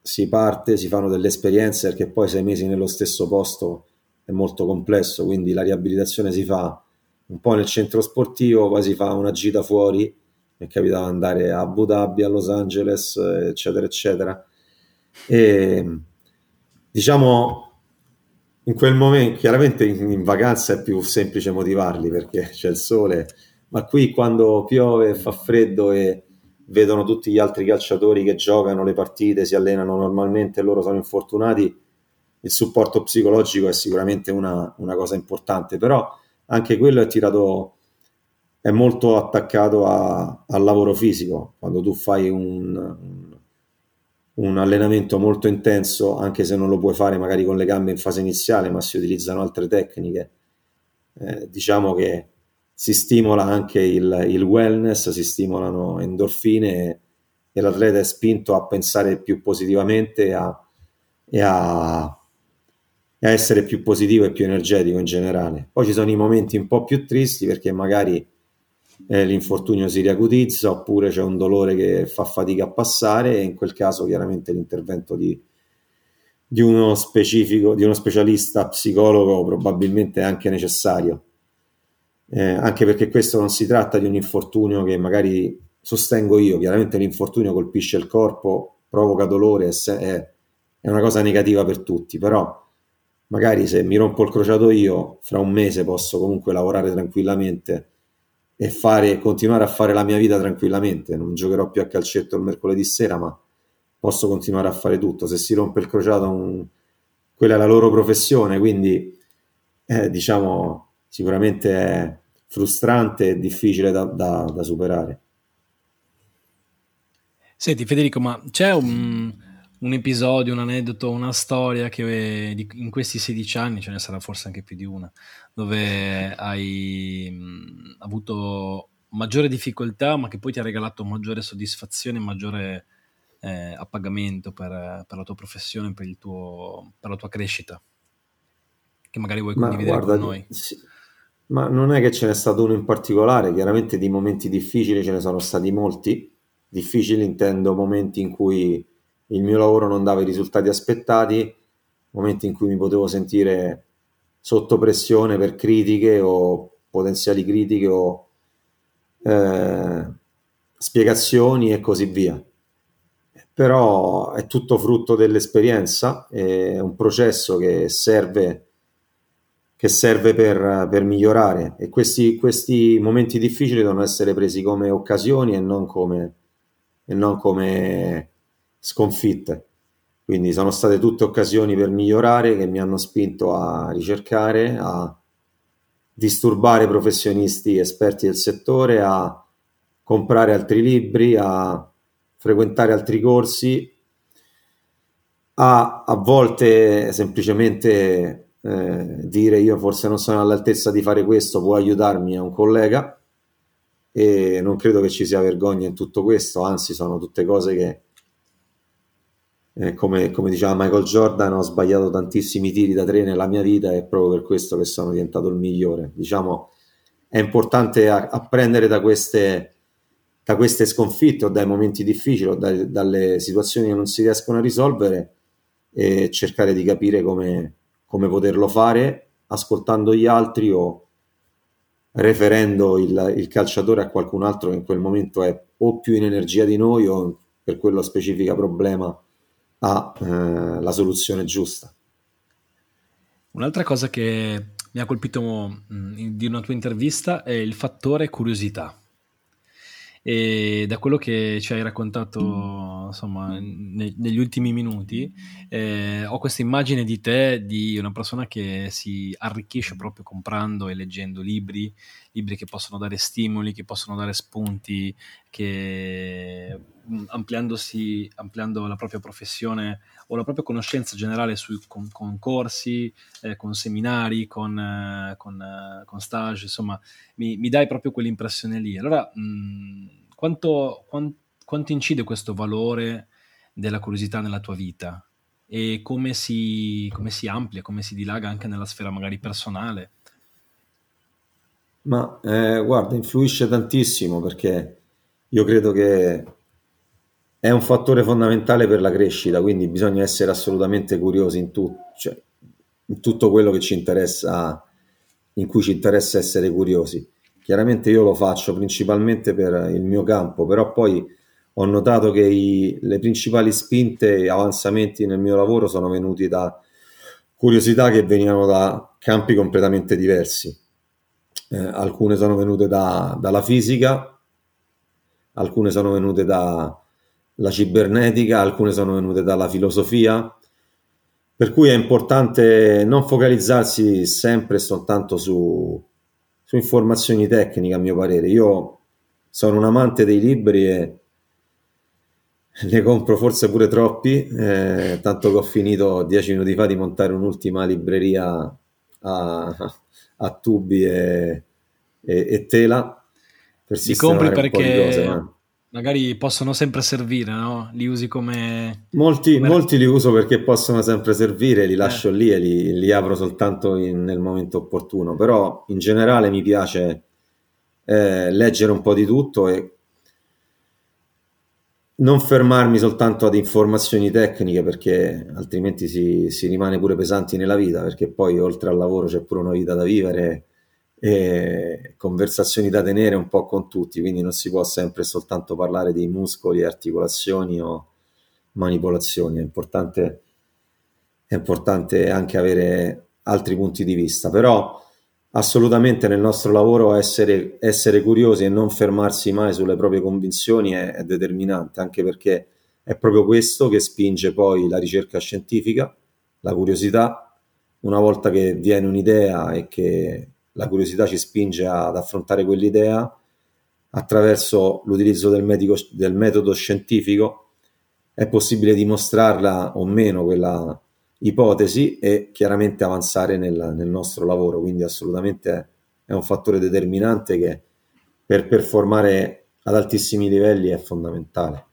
si parte, si fanno delle esperienze perché poi sei mesi nello stesso posto è molto complesso, quindi la riabilitazione si fa un po' nel centro sportivo, poi si fa una gita fuori, mi di andare a Abu Dhabi, a Los Angeles, eccetera, eccetera. E diciamo in quel momento, chiaramente in, in vacanza è più semplice motivarli perché c'è il sole, ma qui quando piove, fa freddo e vedono tutti gli altri calciatori che giocano le partite, si allenano normalmente loro sono infortunati, il supporto psicologico è sicuramente una, una cosa importante, però anche quello è tirato, è molto attaccato a, al lavoro fisico, quando tu fai un, un, allenamento molto intenso, anche se non lo puoi fare magari con le gambe in fase iniziale, ma si utilizzano altre tecniche, eh, diciamo che si stimola anche il, il wellness, si stimolano endorfine e, e, l'atleta è spinto a pensare più positivamente a, e a a essere più positivo e più energetico in generale. Poi ci sono i momenti un po' più tristi perché magari eh, l'infortunio si riacutizza oppure c'è un dolore che fa fatica a passare e in quel caso chiaramente l'intervento di, di uno specifico, di uno specialista psicologo probabilmente è anche necessario. Eh, anche perché questo non si tratta di un infortunio che magari sostengo io, chiaramente l'infortunio colpisce il corpo, provoca dolore, è, è, una cosa negativa per tutti, però magari se mi rompo il crociato io, fra un mese posso comunque lavorare tranquillamente e fare, continuare a fare la mia vita tranquillamente. Non giocherò più a calcetto il mercoledì sera, ma posso continuare a fare tutto. Se si rompe il crociato, un... quella è la loro professione, quindi eh, diciamo sicuramente è frustrante e difficile da, da, da superare. Senti Federico, ma c'è un, un episodio, un aneddoto, una storia che in questi 16 anni, ce ne sarà forse anche più di una, dove hai mh, avuto maggiore difficoltà ma che poi ti ha regalato maggiore soddisfazione, maggiore eh, appagamento per, per, la tua professione, per, tuo, per, la tua crescita, che magari vuoi condividere guarda, con noi. Sì. Ma non è che ce n'è stato uno in particolare, chiaramente di momenti difficili ce ne sono stati molti, difficili intendo momenti in cui il mio lavoro non dava i risultati aspettati, momenti in cui mi potevo sentire sotto pressione per critiche o potenziali critiche o eh, spiegazioni e così via. Però è tutto frutto dell'esperienza, è un processo che serve, che serve per, per migliorare e questi, questi momenti difficili devono essere presi come occasioni e non come, e non come sconfitte. Quindi sono state tutte occasioni per migliorare che mi hanno spinto a ricercare, a disturbare professionisti esperti del settore, a comprare altri libri, a frequentare altri corsi, a a volte semplicemente eh, dire io forse non sono all'altezza di fare questo, può aiutarmi a un collega e non credo che ci sia vergogna in tutto questo, anzi sono tutte cose che eh, come, come, diceva Michael Jordan, ho sbagliato tantissimi tiri da tre nella mia vita e è proprio per questo che sono diventato il migliore. Diciamo, è importante apprendere da queste, da queste sconfitte o dai momenti difficili o dai, dalle situazioni che non si riescono a risolvere e cercare di capire come, come poterlo fare ascoltando gli altri o referendo il, il calciatore a qualcun altro che in quel momento è o più in energia di noi o per quello specifico problema ha eh, la soluzione giusta. Un'altra cosa che mi ha colpito mh, mm, di una tua intervista è il fattore curiosità. E da quello che ci hai raccontato insomma, ne- negli ultimi minuti, eh, ho questa immagine di te, di una persona che si arricchisce proprio comprando e leggendo libri, libri che possono dare stimoli, che possono dare spunti, che ampliandosi, ampliando la propria professione o la propria conoscenza generale sui con, con corsi, eh, con seminari, con, eh, con, eh, con, stage, insomma, mi, mi, dai proprio quell'impressione lì. Allora, mh, quanto, quant, quanto incide questo valore della curiosità nella tua vita? E come si, come si amplia, come si dilaga anche nella sfera magari personale? Ma eh, guarda, influisce tantissimo perché io credo che è un fattore fondamentale per la crescita, quindi bisogna essere assolutamente curiosi in, tu, cioè, in tutto quello che ci interessa, in cui ci interessa essere curiosi. Chiaramente io lo faccio principalmente per il mio campo, però poi ho notato che i, le principali spinte e avanzamenti nel mio lavoro sono venuti da curiosità che venivano da campi completamente diversi. Eh, alcune sono venute da, dalla fisica, alcune sono venute dalla cibernetica, alcune sono venute dalla filosofia, per cui è importante non focalizzarsi sempre e soltanto su, su informazioni tecniche, a mio parere. Io sono un amante dei libri e ne compro forse pure troppi, eh, tanto che ho finito dieci minuti fa di montare un'ultima libreria a, a tubi e, e, e tela. Per Li compri perché cose, ma... magari possono sempre servire, no? Li usi come... Molti, come... molti li uso perché possono sempre servire, li lascio eh. lì e li, li apro soltanto in, nel momento opportuno, però in generale mi piace eh, leggere un po' di tutto e non fermarmi soltanto ad informazioni tecniche perché altrimenti si, si, rimane pure pesanti nella vita perché poi oltre al lavoro c'è pure una vita da vivere e conversazioni da tenere un po' con tutti quindi non si può sempre soltanto parlare di muscoli, articolazioni o manipolazioni è importante, è importante anche avere altri punti di vista però assolutamente nel nostro lavoro essere, essere, curiosi e non fermarsi mai sulle proprie convinzioni è, è, determinante, anche perché è proprio questo che spinge poi la ricerca scientifica, la curiosità. Una volta che viene un'idea e che la curiosità ci spinge ad affrontare quell'idea, attraverso l'utilizzo del, medico, del metodo scientifico è possibile dimostrarla o meno quella, ipotesi e chiaramente avanzare nel, nel nostro lavoro, quindi assolutamente è un fattore determinante che per performare ad altissimi livelli è fondamentale.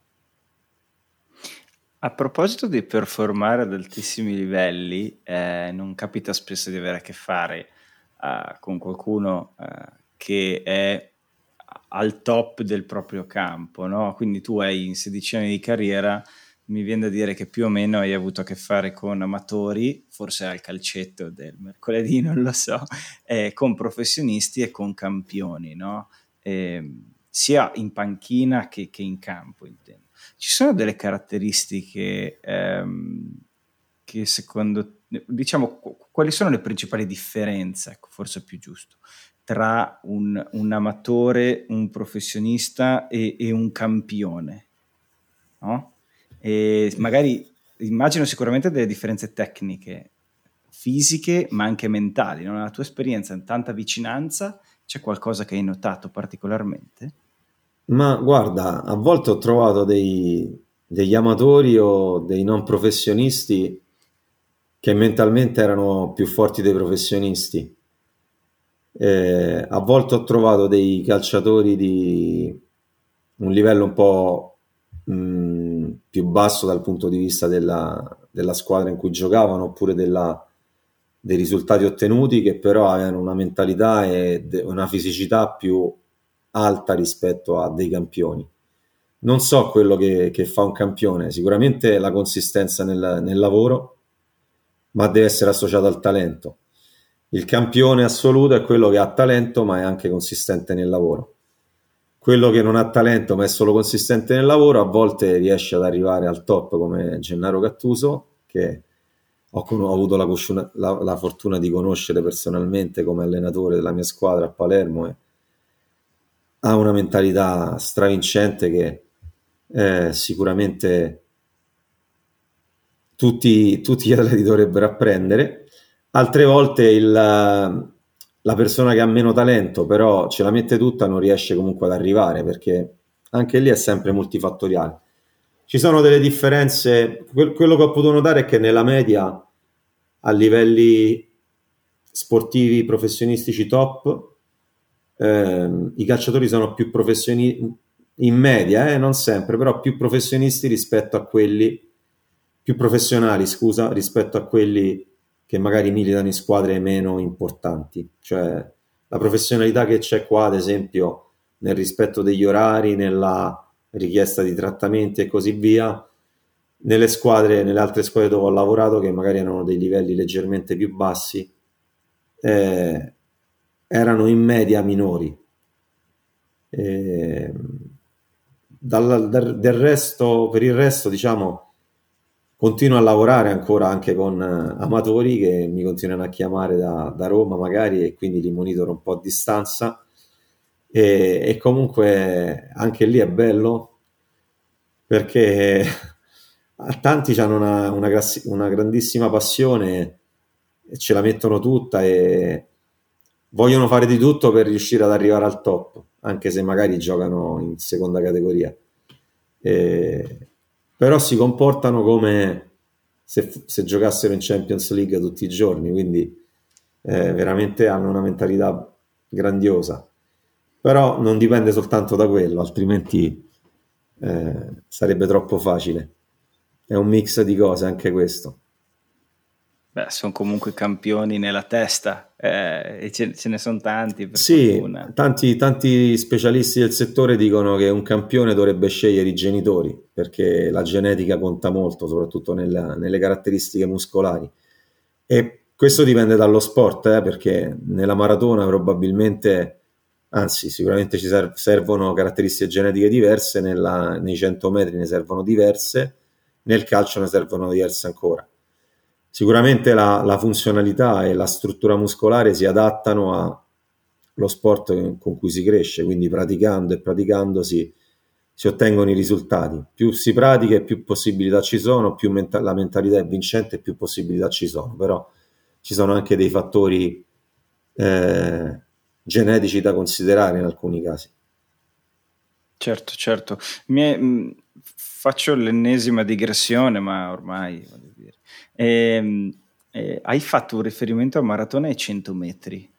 A proposito di performare ad altissimi livelli, eh, non capita spesso di avere a che fare uh, con qualcuno uh, che è al top del proprio campo, no? Quindi tu hai in 16 anni di carriera mi viene da dire che più o meno hai avuto a che fare con amatori, forse al calcetto del mercoledì, non lo so, eh, con professionisti e con campioni, no? eh, sia in panchina che, che, in campo, intendo. Ci sono delle caratteristiche ehm, che secondo diciamo, quali sono le principali differenze, ecco, forse più giusto, tra un, un amatore, un professionista e, e un campione? No? E magari immagino sicuramente delle differenze tecniche, fisiche, ma anche mentali. No? Nella tua esperienza, in tanta vicinanza, c'è qualcosa che hai notato particolarmente? Ma guarda, a volte ho trovato dei, degli amatori o dei non professionisti che mentalmente erano più forti dei professionisti. Eh, a volte ho trovato dei calciatori di un livello un po' mh, mm, più basso dal punto di vista della, della squadra in cui giocavano oppure della, dei risultati ottenuti che però avevano una mentalità e una fisicità più alta rispetto a dei campioni. Non so quello che, che fa un campione, sicuramente la consistenza nel, nel lavoro, ma deve essere associato al talento. Il campione assoluto è quello che ha talento ma è anche consistente nel lavoro quello che non ha talento ma è solo consistente nel lavoro a volte riesce ad arrivare al top come Gennaro Gattuso che ho, ho avuto la, la, la, fortuna di conoscere personalmente come allenatore della mia squadra a Palermo e ha una mentalità stravincente che eh, sicuramente tutti, tutti gli atleti dovrebbero apprendere altre volte il, la persona che ha meno talento però ce la mette tutta non riesce comunque ad arrivare perché anche lì è sempre multifattoriale. Ci sono delle differenze, quello che ho potuto notare è che nella media a livelli sportivi professionistici top ehm, i calciatori sono più professionisti in media, eh, non sempre, però più professionisti rispetto a quelli più professionali, scusa, rispetto a quelli che magari militano in squadre meno importanti. Cioè la professionalità che c'è qua, ad esempio, nel rispetto degli orari, nella richiesta di trattamenti e così via, nelle squadre, nelle altre squadre dove ho lavorato, che magari erano dei livelli leggermente più bassi, eh, erano in media minori. Eh, dal, del, resto, per il resto, diciamo, continuo a lavorare ancora anche con uh, amatori che mi continuano a chiamare da, da, Roma magari e quindi li monitoro un po' a distanza. E, e comunque anche lì è bello perché tanti hanno una, una, una, grandissima passione e ce la mettono tutta e vogliono fare di tutto per riuscire ad arrivare al top anche se magari giocano in seconda categoria. E, però si comportano come se, se, giocassero in Champions League tutti i giorni, quindi eh, veramente hanno una mentalità grandiosa. Però non dipende soltanto da quello, altrimenti eh, sarebbe troppo facile. È un mix di cose anche questo. Beh, sono comunque campioni nella testa eh, e ce, ce, ne sono tanti. sì, tanti, tanti, specialisti del settore dicono che un campione dovrebbe scegliere i genitori perché la genetica conta molto, soprattutto nella, nelle caratteristiche muscolari. E questo dipende dallo sport, eh, perché nella maratona probabilmente, anzi, sicuramente ci servono caratteristiche genetiche diverse, nella, nei 100 metri ne servono diverse, nel calcio ne servono diverse ancora Sicuramente la, la funzionalità e la struttura muscolare si adattano allo sport con cui si cresce, quindi praticando e praticando si, si ottengono i risultati. Più si pratica e più possibilità ci sono, più menta- la mentalità è vincente e più possibilità ci sono, però ci sono anche dei fattori eh, genetici da considerare in alcuni casi. Certo, certo. Mi faccio l'ennesima digressione, ma ormai e, ehm, eh, hai fatto un riferimento a maratona e 100 metri.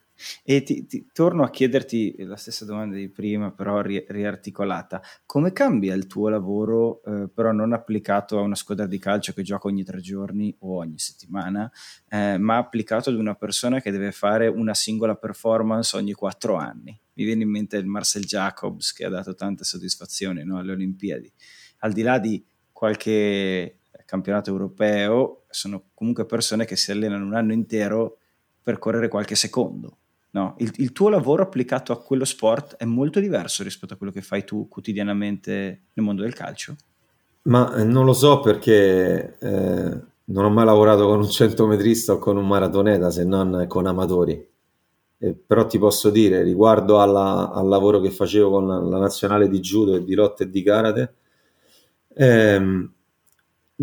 E ti, ti, torno a chiederti la stessa domanda di prima, però ri, riarticolata. Come cambia il tuo lavoro, eh, però non applicato a una squadra di calcio che gioca ogni tre giorni o ogni settimana, eh, ma applicato ad una persona che deve fare una singola performance ogni quattro anni? Mi viene in mente il Marcel Jacobs che ha dato tante soddisfazioni no, alle Olimpiadi. Al di là di qualche campionato europeo, sono comunque persone che si allenano un anno intero per correre qualche secondo. No, il, il, tuo lavoro applicato a quello sport è molto diverso rispetto a quello che fai tu quotidianamente nel mondo del calcio? Ma eh, non lo so perché eh, non ho mai lavorato con un centometrista o con un maratoneta se non con amatori. Eh, però ti posso dire, riguardo alla, al lavoro che facevo con la, la nazionale di judo e di lotta e di karate, ehm,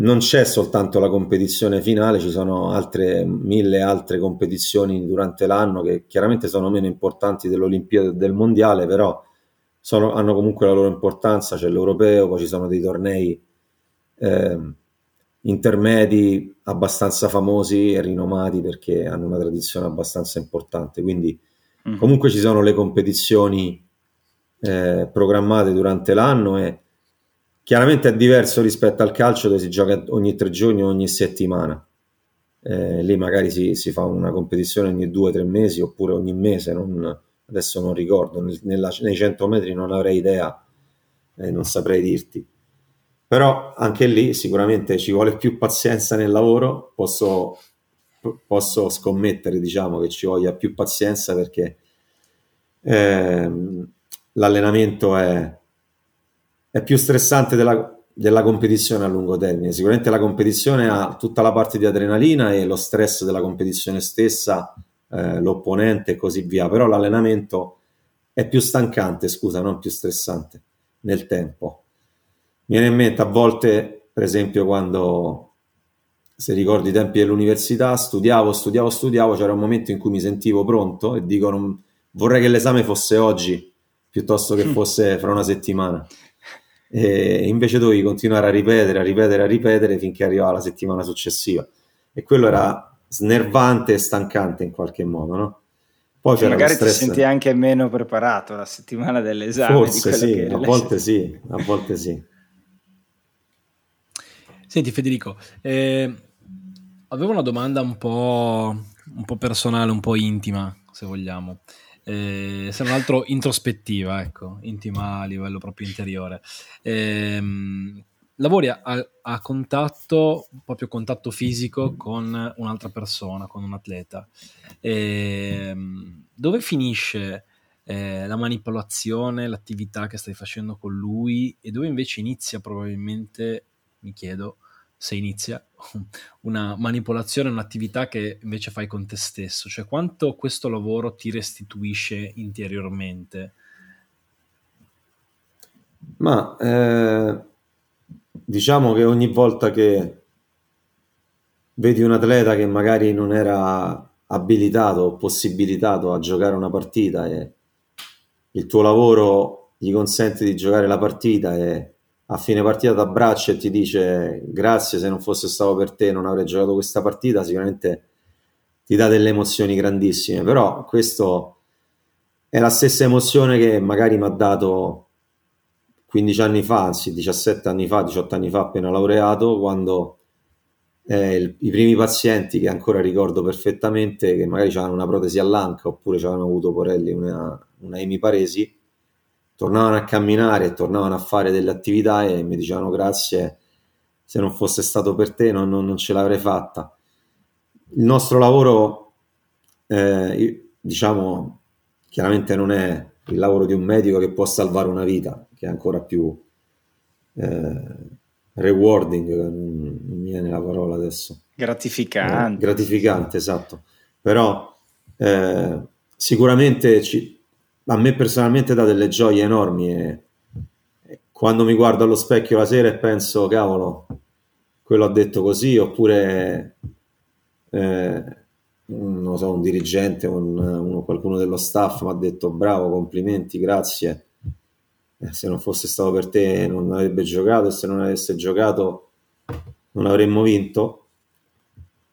non c'è soltanto la competizione finale, ci sono altre mille altre competizioni durante l'anno che chiaramente sono meno importanti dell'Olimpiade e del Mondiale, però sono, hanno comunque la loro importanza, c'è l'Europeo, poi ci sono dei tornei eh, intermedi abbastanza famosi e rinomati perché hanno una tradizione abbastanza importante, quindi mm. comunque ci sono le competizioni eh, programmate durante l'anno e Chiaramente è diverso rispetto al calcio dove si gioca ogni tre giorni ogni settimana. Eh, lì magari si, si, fa una competizione ogni due o tre mesi oppure ogni mese, non, adesso non ricordo, nella, nei 100 metri non avrei idea, eh, non saprei dirti. Però anche lì sicuramente ci vuole più pazienza nel lavoro, posso, posso scommettere diciamo, che ci voglia più pazienza perché eh, l'allenamento è è più stressante della, della competizione a lungo termine. Sicuramente la competizione ha tutta la parte di adrenalina e lo stress della competizione stessa, eh, l'opponente e così via, però l'allenamento è più stancante, scusa, non più stressante nel tempo. Mi viene in mente a volte, per esempio, quando se ricordi i tempi dell'università, studiavo, studiavo, studiavo, c'era un momento in cui mi sentivo pronto e dico non, vorrei che l'esame fosse oggi piuttosto che fosse fra una settimana. E invece dovevi continuare a ripetere, a ripetere, a ripetere finché arrivava la settimana successiva. E quello era snervante e stancante in qualche modo, no? Poi c'era magari ti senti anche meno preparato la settimana dell'esame. Forse sì, a volte sì, a volte sì. Senti Federico, eh, avevo una domanda un po', un po', personale, un po' intima, se vogliamo. Eh, se non altro introspettiva, ecco, intima a livello proprio interiore. Eh, lavori a, a, contatto, proprio contatto fisico con un'altra persona, con un atleta. E, ehm, dove finisce eh, la manipolazione, l'attività che stai facendo con lui e dove invece inizia probabilmente, mi chiedo, se inizia una manipolazione, un'attività che invece fai con te stesso, cioè quanto questo lavoro ti restituisce interiormente? Ma eh, diciamo che ogni volta che vedi un atleta che magari non era abilitato o possibilitato a giocare una partita e il tuo lavoro gli consente di giocare la partita e a fine partita ti abbraccia e ti dice grazie se non fosse stato per te non avrei giocato questa partita sicuramente ti dà delle emozioni grandissime. Però questo è la stessa emozione che magari mi ha dato 15 anni fa, anzi 17 anni fa, 18 anni fa appena laureato, quando eh, il, i primi pazienti che ancora ricordo perfettamente, che magari avevano una protesi all'anca oppure avevano avuto Porelli una, una emiparesi, tornavano a camminare e tornavano a fare delle attività e mi dicevano grazie, se non fosse stato per te non, non, non ce l'avrei fatta. Il nostro lavoro, eh, diciamo, chiaramente non è il lavoro di un medico che può salvare una vita, che è ancora più eh, rewarding, non mi viene la parola adesso. Gratificante. Eh, gratificante, esatto. Però eh, sicuramente ci, a me personalmente dà delle gioie enormi e, e quando mi guardo allo specchio la sera e penso, cavolo, quello ha detto così, oppure eh, non so, un dirigente, un, uno, qualcuno dello staff mi ha detto bravo, complimenti, grazie eh, se non fosse stato per te non avrebbe giocato e se non avesse giocato non avremmo vinto.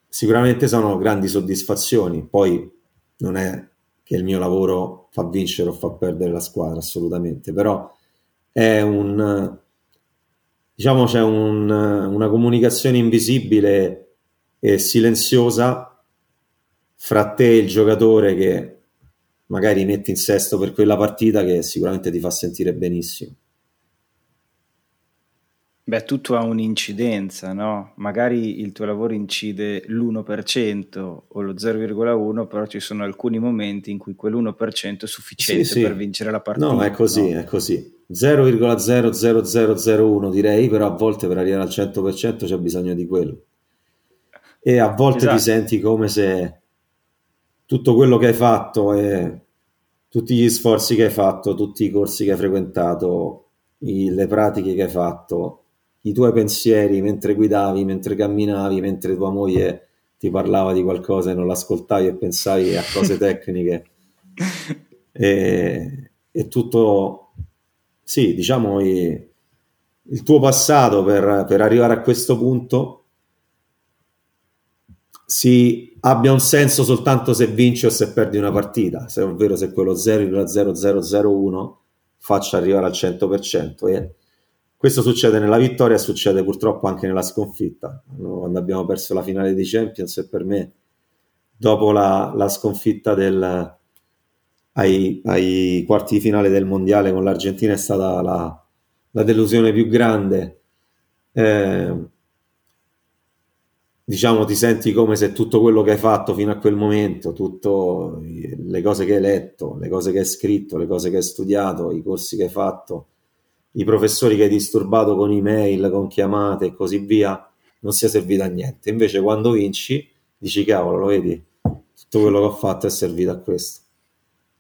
Sicuramente sono grandi soddisfazioni, poi non è che il mio lavoro fa vincere o fa perdere la squadra, assolutamente, però è un diciamo c'è un, una comunicazione invisibile e silenziosa fra te e il giocatore che magari metti in sesto per quella partita che sicuramente ti fa sentire benissimo. Beh, tutto ha un'incidenza, no? Magari il tuo lavoro incide l'1% o lo 0,1%, però ci sono alcuni momenti in cui quell'1% è sufficiente sì, sì. per vincere la partita. No, è così, no? è così. 0,00001 direi, però a volte per arrivare al 100% c'è bisogno di quello. E a volte esatto. ti senti come se tutto quello che hai fatto e tutti gli sforzi che hai fatto, tutti i corsi che hai frequentato, le pratiche che hai fatto, i tuoi pensieri mentre guidavi, mentre camminavi, mentre tua moglie ti parlava di qualcosa e non l'ascoltavi e pensavi a cose tecniche. e, e tutto, sì, diciamo, i, il tuo passato per, per arrivare a questo punto si abbia un senso soltanto se vinci o se perdi una partita, se, ovvero se quello 0,0001 faccia arrivare al 100%. E questo succede nella vittoria succede purtroppo anche nella sconfitta. Quando abbiamo perso la finale di Champions e per me, dopo la, la sconfitta del, ai, ai, quarti di finale del mondiale con l'Argentina è stata la, la delusione più grande. Eh, diciamo ti senti come se tutto quello che hai fatto fino a quel momento, tutte le cose che hai letto, le cose che hai scritto, le cose che hai studiato, i corsi che hai fatto, i professori che hai disturbato con email, con chiamate e così via, non sia servito a niente. Invece quando vinci dici cavolo, lo vedi, tutto quello che ho fatto è servito a questo.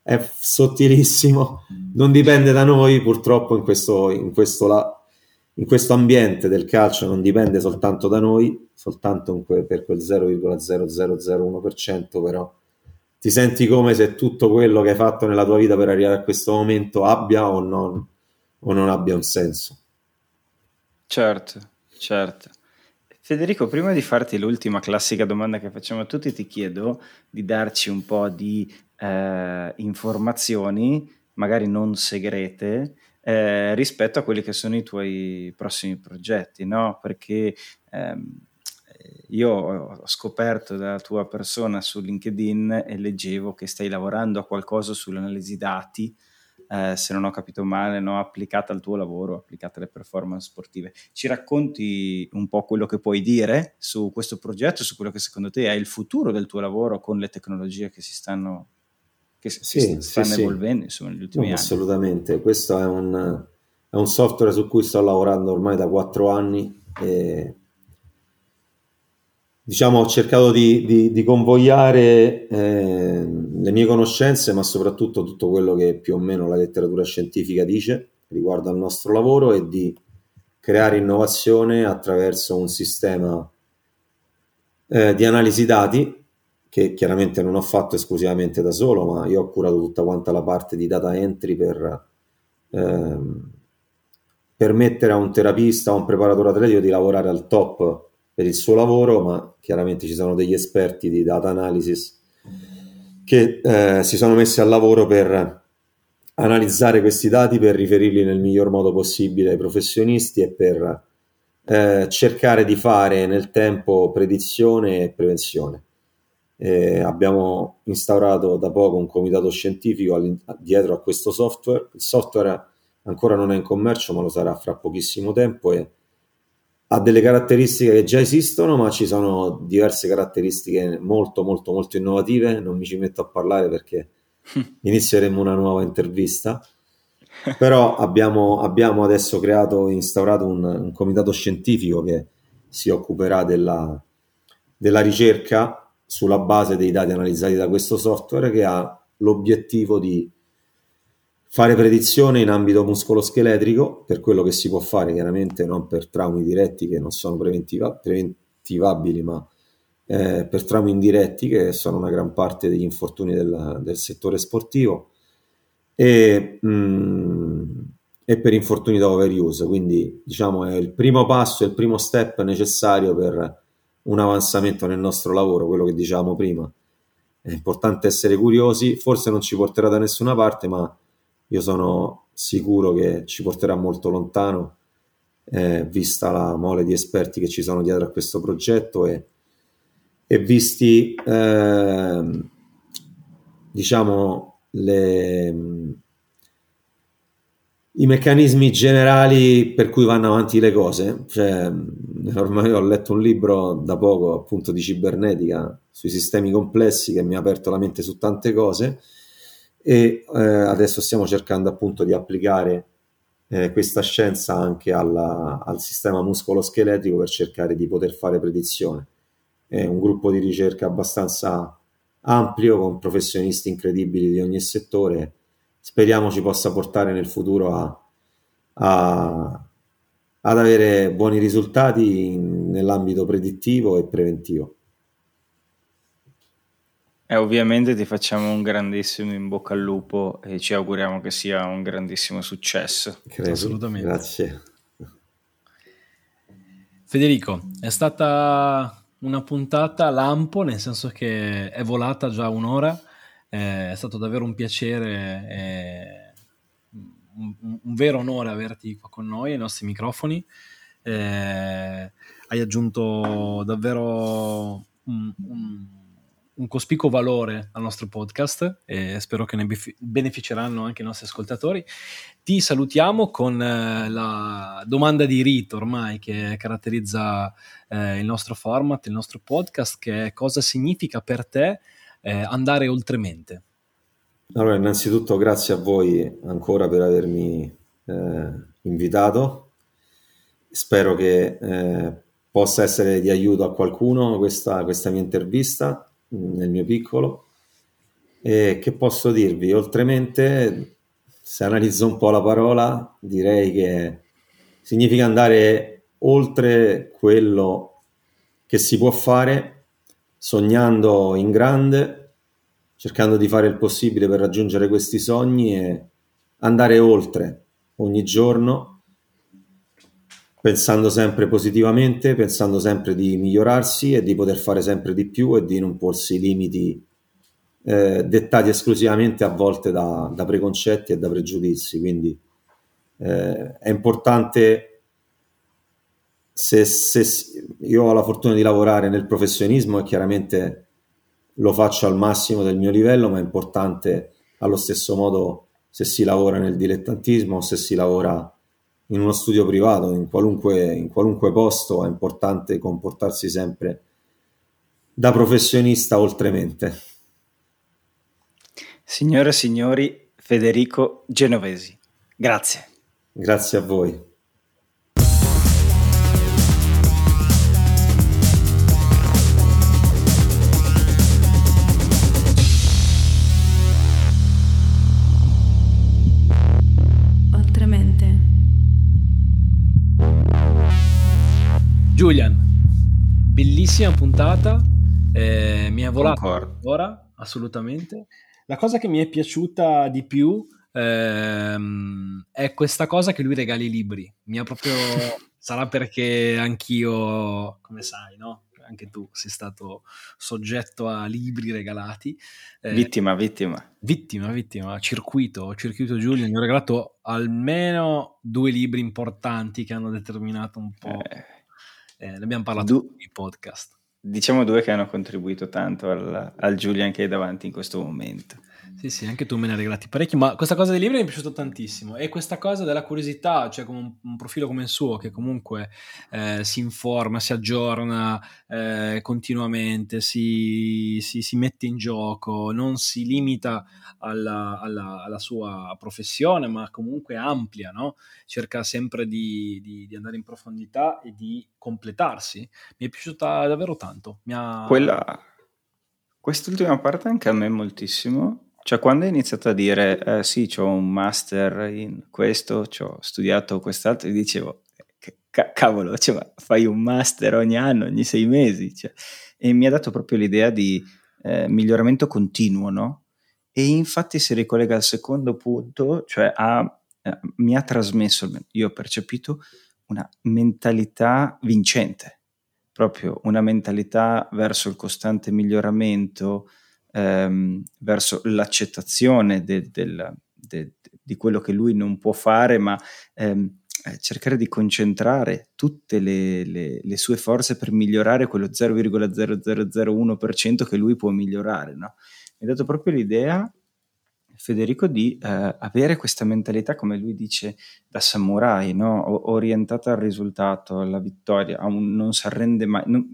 È sottilissimo, non dipende da noi purtroppo in questo, in questo la, in questo ambiente del calcio non dipende soltanto da noi, soltanto que- per quel 0,0001%, però ti senti come se tutto quello che hai fatto nella tua vita per arrivare a questo momento abbia o non, o non abbia un senso. Certo, certo. Federico, prima di farti l'ultima classica domanda che facciamo a tutti, ti chiedo di darci un po' di eh, informazioni, magari non segrete, eh, rispetto a quelli che sono i tuoi prossimi progetti, no? Perché ehm, io ho scoperto dalla tua persona su LinkedIn e leggevo che stai lavorando a qualcosa sull'analisi dati eh, se non ho capito male, no? applicata al tuo lavoro, applicata alle performance sportive. Ci racconti un po' quello che puoi dire su questo progetto, su quello che secondo te è il futuro del tuo lavoro con le tecnologie che si stanno, che si sì, stanno sì, evolvendo insomma, negli ultimi no, anni? Assolutamente, questo è un, è un software su cui sto lavorando ormai da quattro anni e diciamo, ho cercato di, di, di convogliare eh, le mie conoscenze, ma soprattutto tutto quello che più o meno la letteratura scientifica dice riguardo al nostro lavoro e di creare innovazione attraverso un sistema eh, di analisi dati che chiaramente non ho fatto esclusivamente da solo, ma io ho curato tutta quanta la parte di data entry per ehm, permettere a un terapista, a un preparatore atletico di lavorare al top per il suo lavoro, ma chiaramente ci sono degli esperti di data analysis che eh, si sono messi al lavoro per analizzare questi dati per riferirli nel miglior modo possibile ai professionisti e per eh, cercare di fare nel tempo predizione e prevenzione. Eh, abbiamo instaurato da poco un comitato scientifico dietro a questo software. Il software ancora non è in commercio, ma lo sarà fra pochissimo tempo e ha delle caratteristiche che già esistono, ma ci sono diverse caratteristiche molto, molto, molto innovative. Non mi ci metto a parlare perché inizieremo una nuova intervista. Però abbiamo, abbiamo adesso creato, instaurato un, un, comitato scientifico che si occuperà della, della ricerca sulla base dei dati analizzati da questo software che ha l'obiettivo di fare predizione in ambito muscoloscheletrico per quello che si può fare, chiaramente non per traumi diretti che non sono preventiva, preventivabili, ma eh, per traumi indiretti che sono una gran parte degli infortuni del, del settore sportivo e, mh, mm, e, per infortuni da overuse. Quindi diciamo è il primo passo, il primo step necessario per un avanzamento nel nostro lavoro, quello che dicevamo prima. È importante essere curiosi, forse non ci porterà da nessuna parte, ma io sono sicuro che ci porterà molto lontano, eh, vista la mole di esperti che ci sono dietro a questo progetto e, e visti, eh, diciamo, le, i meccanismi generali per cui vanno avanti le cose. Cioè, ormai ho letto un libro da poco appunto di cibernetica sui sistemi complessi che mi ha aperto la mente su tante cose e eh, adesso stiamo cercando appunto di applicare eh, questa scienza anche alla, al sistema muscoloscheletrico per cercare di poter fare predizione. È un gruppo di ricerca abbastanza ampio con professionisti incredibili di ogni settore. Speriamo ci possa portare nel futuro a, a, ad avere buoni risultati in, nell'ambito predittivo e preventivo. E ovviamente ti facciamo un grandissimo in bocca al lupo e ci auguriamo che sia un grandissimo successo. Credo. Assolutamente. Grazie. Federico, è stata una puntata lampo, nel senso che è volata già un'ora, è stato davvero un piacere, un, un, vero onore averti qua con noi ai nostri microfoni. Eh, hai aggiunto davvero un, un un cospicuo valore al nostro podcast e spero che ne beneficeranno anche i nostri ascoltatori. Ti salutiamo con eh, la domanda di rito ormai che caratterizza eh, il nostro format, il nostro podcast, che è cosa significa per te eh, andare oltremente? Allora, innanzitutto grazie a voi ancora per avermi eh, invitato. Spero che eh, possa essere di aiuto a qualcuno questa, questa mia intervista nel mio piccolo. E che posso dirvi? Oltremente, se analizzo un po' la parola, direi che significa andare oltre quello che si può fare, sognando in grande, cercando di fare il possibile per raggiungere questi sogni e andare oltre ogni giorno pensando sempre positivamente, pensando sempre di migliorarsi e di poter fare sempre di più e di non porsi limiti eh, dettati esclusivamente a volte da, da, preconcetti e da pregiudizi. Quindi eh, è importante, se, se, io ho la fortuna di lavorare nel professionismo e chiaramente lo faccio al massimo del mio livello, ma è importante allo stesso modo se si lavora nel dilettantismo, se si lavora in uno studio privato, in qualunque, in qualunque posto, è importante comportarsi sempre da professionista oltremente. Signore e signori, Federico Genovesi, grazie. Grazie a voi. Julian, bellissima puntata, eh, mi ha volato ora, assolutamente. La cosa che mi è piaciuta di più ehm, è questa cosa che lui regali i libri. Mi ha proprio... sarà perché anch'io, come sai, no? Anche tu sei stato soggetto a libri regalati. Eh, vittima, vittima. Vittima, vittima. Circuito, circuito Julian. Mi ho regalato almeno due libri importanti che hanno determinato un po'... Eh eh, ne abbiamo parlato du- in podcast. Diciamo due che hanno contribuito tanto al, al Julian che è davanti in questo momento. Sì, sì, anche tu me ne hai regalati parecchi, ma questa cosa dei libri mi è piaciuta tantissimo e questa cosa della curiosità, cioè come un, un profilo come il suo che comunque eh, si informa, si aggiorna eh, continuamente, si, si, si, mette in gioco, non si limita alla, alla, alla sua professione, ma comunque amplia, no? cerca sempre di, di, di, andare in profondità e di completarsi. Mi è piaciuta davvero tanto. Ha... Quella... Quest'ultima parte anche a me moltissimo cioè, quando hai iniziato a dire, eh, sì, ho un master in questo, ho studiato quest'altro, dicevo, c- cavolo, cioè, fai un master ogni anno, ogni sei mesi. Cioè. E mi ha dato proprio l'idea di eh, miglioramento continuo, no? E infatti si ricollega al secondo punto, cioè ha, eh, mi ha trasmesso, io ho percepito, una mentalità vincente, proprio una mentalità verso il costante miglioramento, ehm, verso l'accettazione de, del, de, di quello che lui non può fare, ma ehm, eh, cercare di concentrare tutte le, le, le, sue forze per migliorare quello 0,0001% che lui può migliorare. No? Mi ha dato proprio l'idea, Federico, di eh, avere questa mentalità, come lui dice, da samurai, no? orientata al risultato, alla vittoria, un non si arrende mai. Non,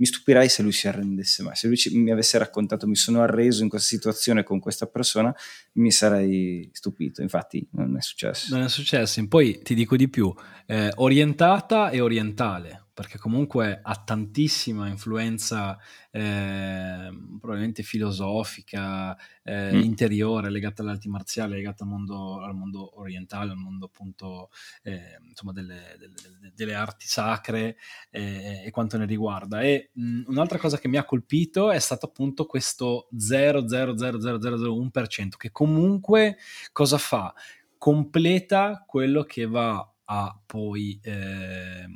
mi stupirei se lui si arrendesse mai. Se lui ci, mi avesse raccontato mi sono arreso in questa situazione con questa persona, mi sarei stupito. Infatti non è successo. Non è successo. Poi ti dico di più, eh, orientata e orientale perché comunque ha tantissima influenza eh, probabilmente filosofica, eh, mm. interiore, legata alle arti marziali, legata al mondo, al mondo orientale, al mondo appunto eh, insomma delle, delle, delle, arti sacre eh, e quanto ne riguarda. E mh, un'altra cosa che mi ha colpito è stato appunto questo 0,00001% che comunque cosa fa? Completa quello che va a poi... Eh,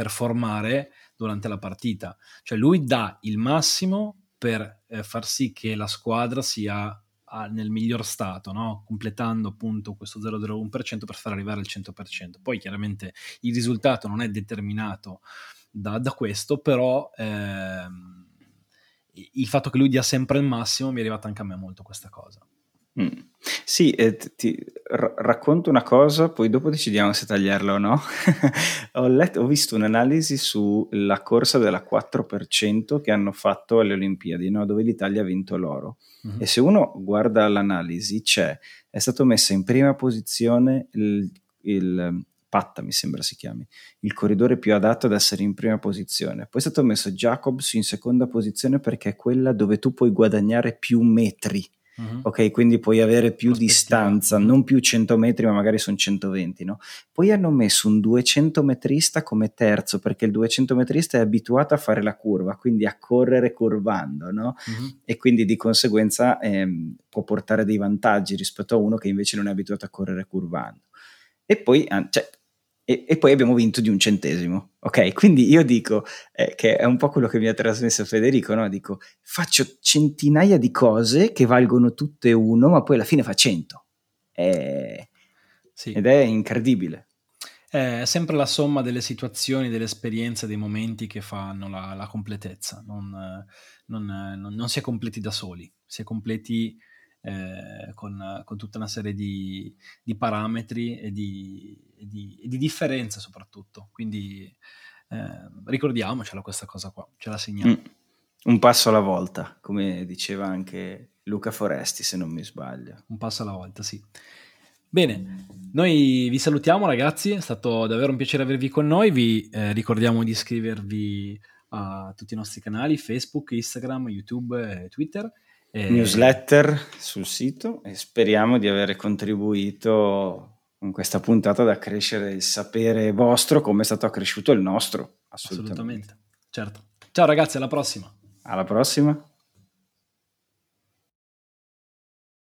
performare durante la partita. Cioè lui dà il massimo per eh, far sì che la squadra sia a, nel miglior stato, no? completando appunto questo 0,01% per far arrivare al 100%. Poi chiaramente il risultato non è determinato da, da questo, però ehm, il fatto che lui dia sempre il massimo mi è arrivata anche a me molto questa cosa. Mm. Sì, eh, ti r- racconto una cosa, poi dopo decidiamo se tagliarla o no. ho, letto, ho visto un'analisi sulla corsa della 4% che hanno fatto alle Olimpiadi, no? dove l'Italia ha vinto l'oro. Mm-hmm. E se uno guarda l'analisi, c'è, è stato messo in prima posizione il, il Patta, mi sembra si chiami, il corridore più adatto ad essere in prima posizione. Poi è stato messo Jacobs in seconda posizione perché è quella dove tu puoi guadagnare più metri Uh-huh. Ok, quindi puoi avere più distanza, non più 100 metri, ma magari sono 120, no? Poi hanno messo un 200 metrista come terzo, perché il 200 metrista è abituato a fare la curva, quindi a correre curvando, no? Uh-huh. E quindi di conseguenza ehm, può portare dei vantaggi rispetto a uno che invece non è abituato a correre curvando. E poi, cioè, e, e, poi abbiamo vinto di un centesimo. Ok, quindi io dico eh, che è un po' quello che mi ha trasmesso Federico, no? Dico, faccio centinaia di cose che valgono tutte uno, ma poi alla fine fa cento. È... Sì. Ed è incredibile. È sempre la somma delle situazioni, delle esperienze, dei momenti che fanno la, la completezza. Non, non, non, non, si è completi da soli, si è completi eh, con, con, tutta una serie di, di parametri e di, e, di, e di, differenze soprattutto. Quindi eh, ricordiamocela questa cosa qua, ce la segniamo. Mm. Un passo alla volta, come diceva anche Luca Foresti, se non mi sbaglio. Un passo alla volta, sì. Bene, noi vi salutiamo ragazzi, è stato davvero un piacere avervi con noi, vi eh, ricordiamo di iscrivervi a tutti i nostri canali Facebook, Instagram, YouTube e Twitter e... Newsletter sul sito e speriamo di aver contribuito con questa puntata ad accrescere il sapere vostro come è stato accresciuto il nostro. Assolutamente. assolutamente. Certo. Ciao ragazzi, alla prossima. Alla prossima.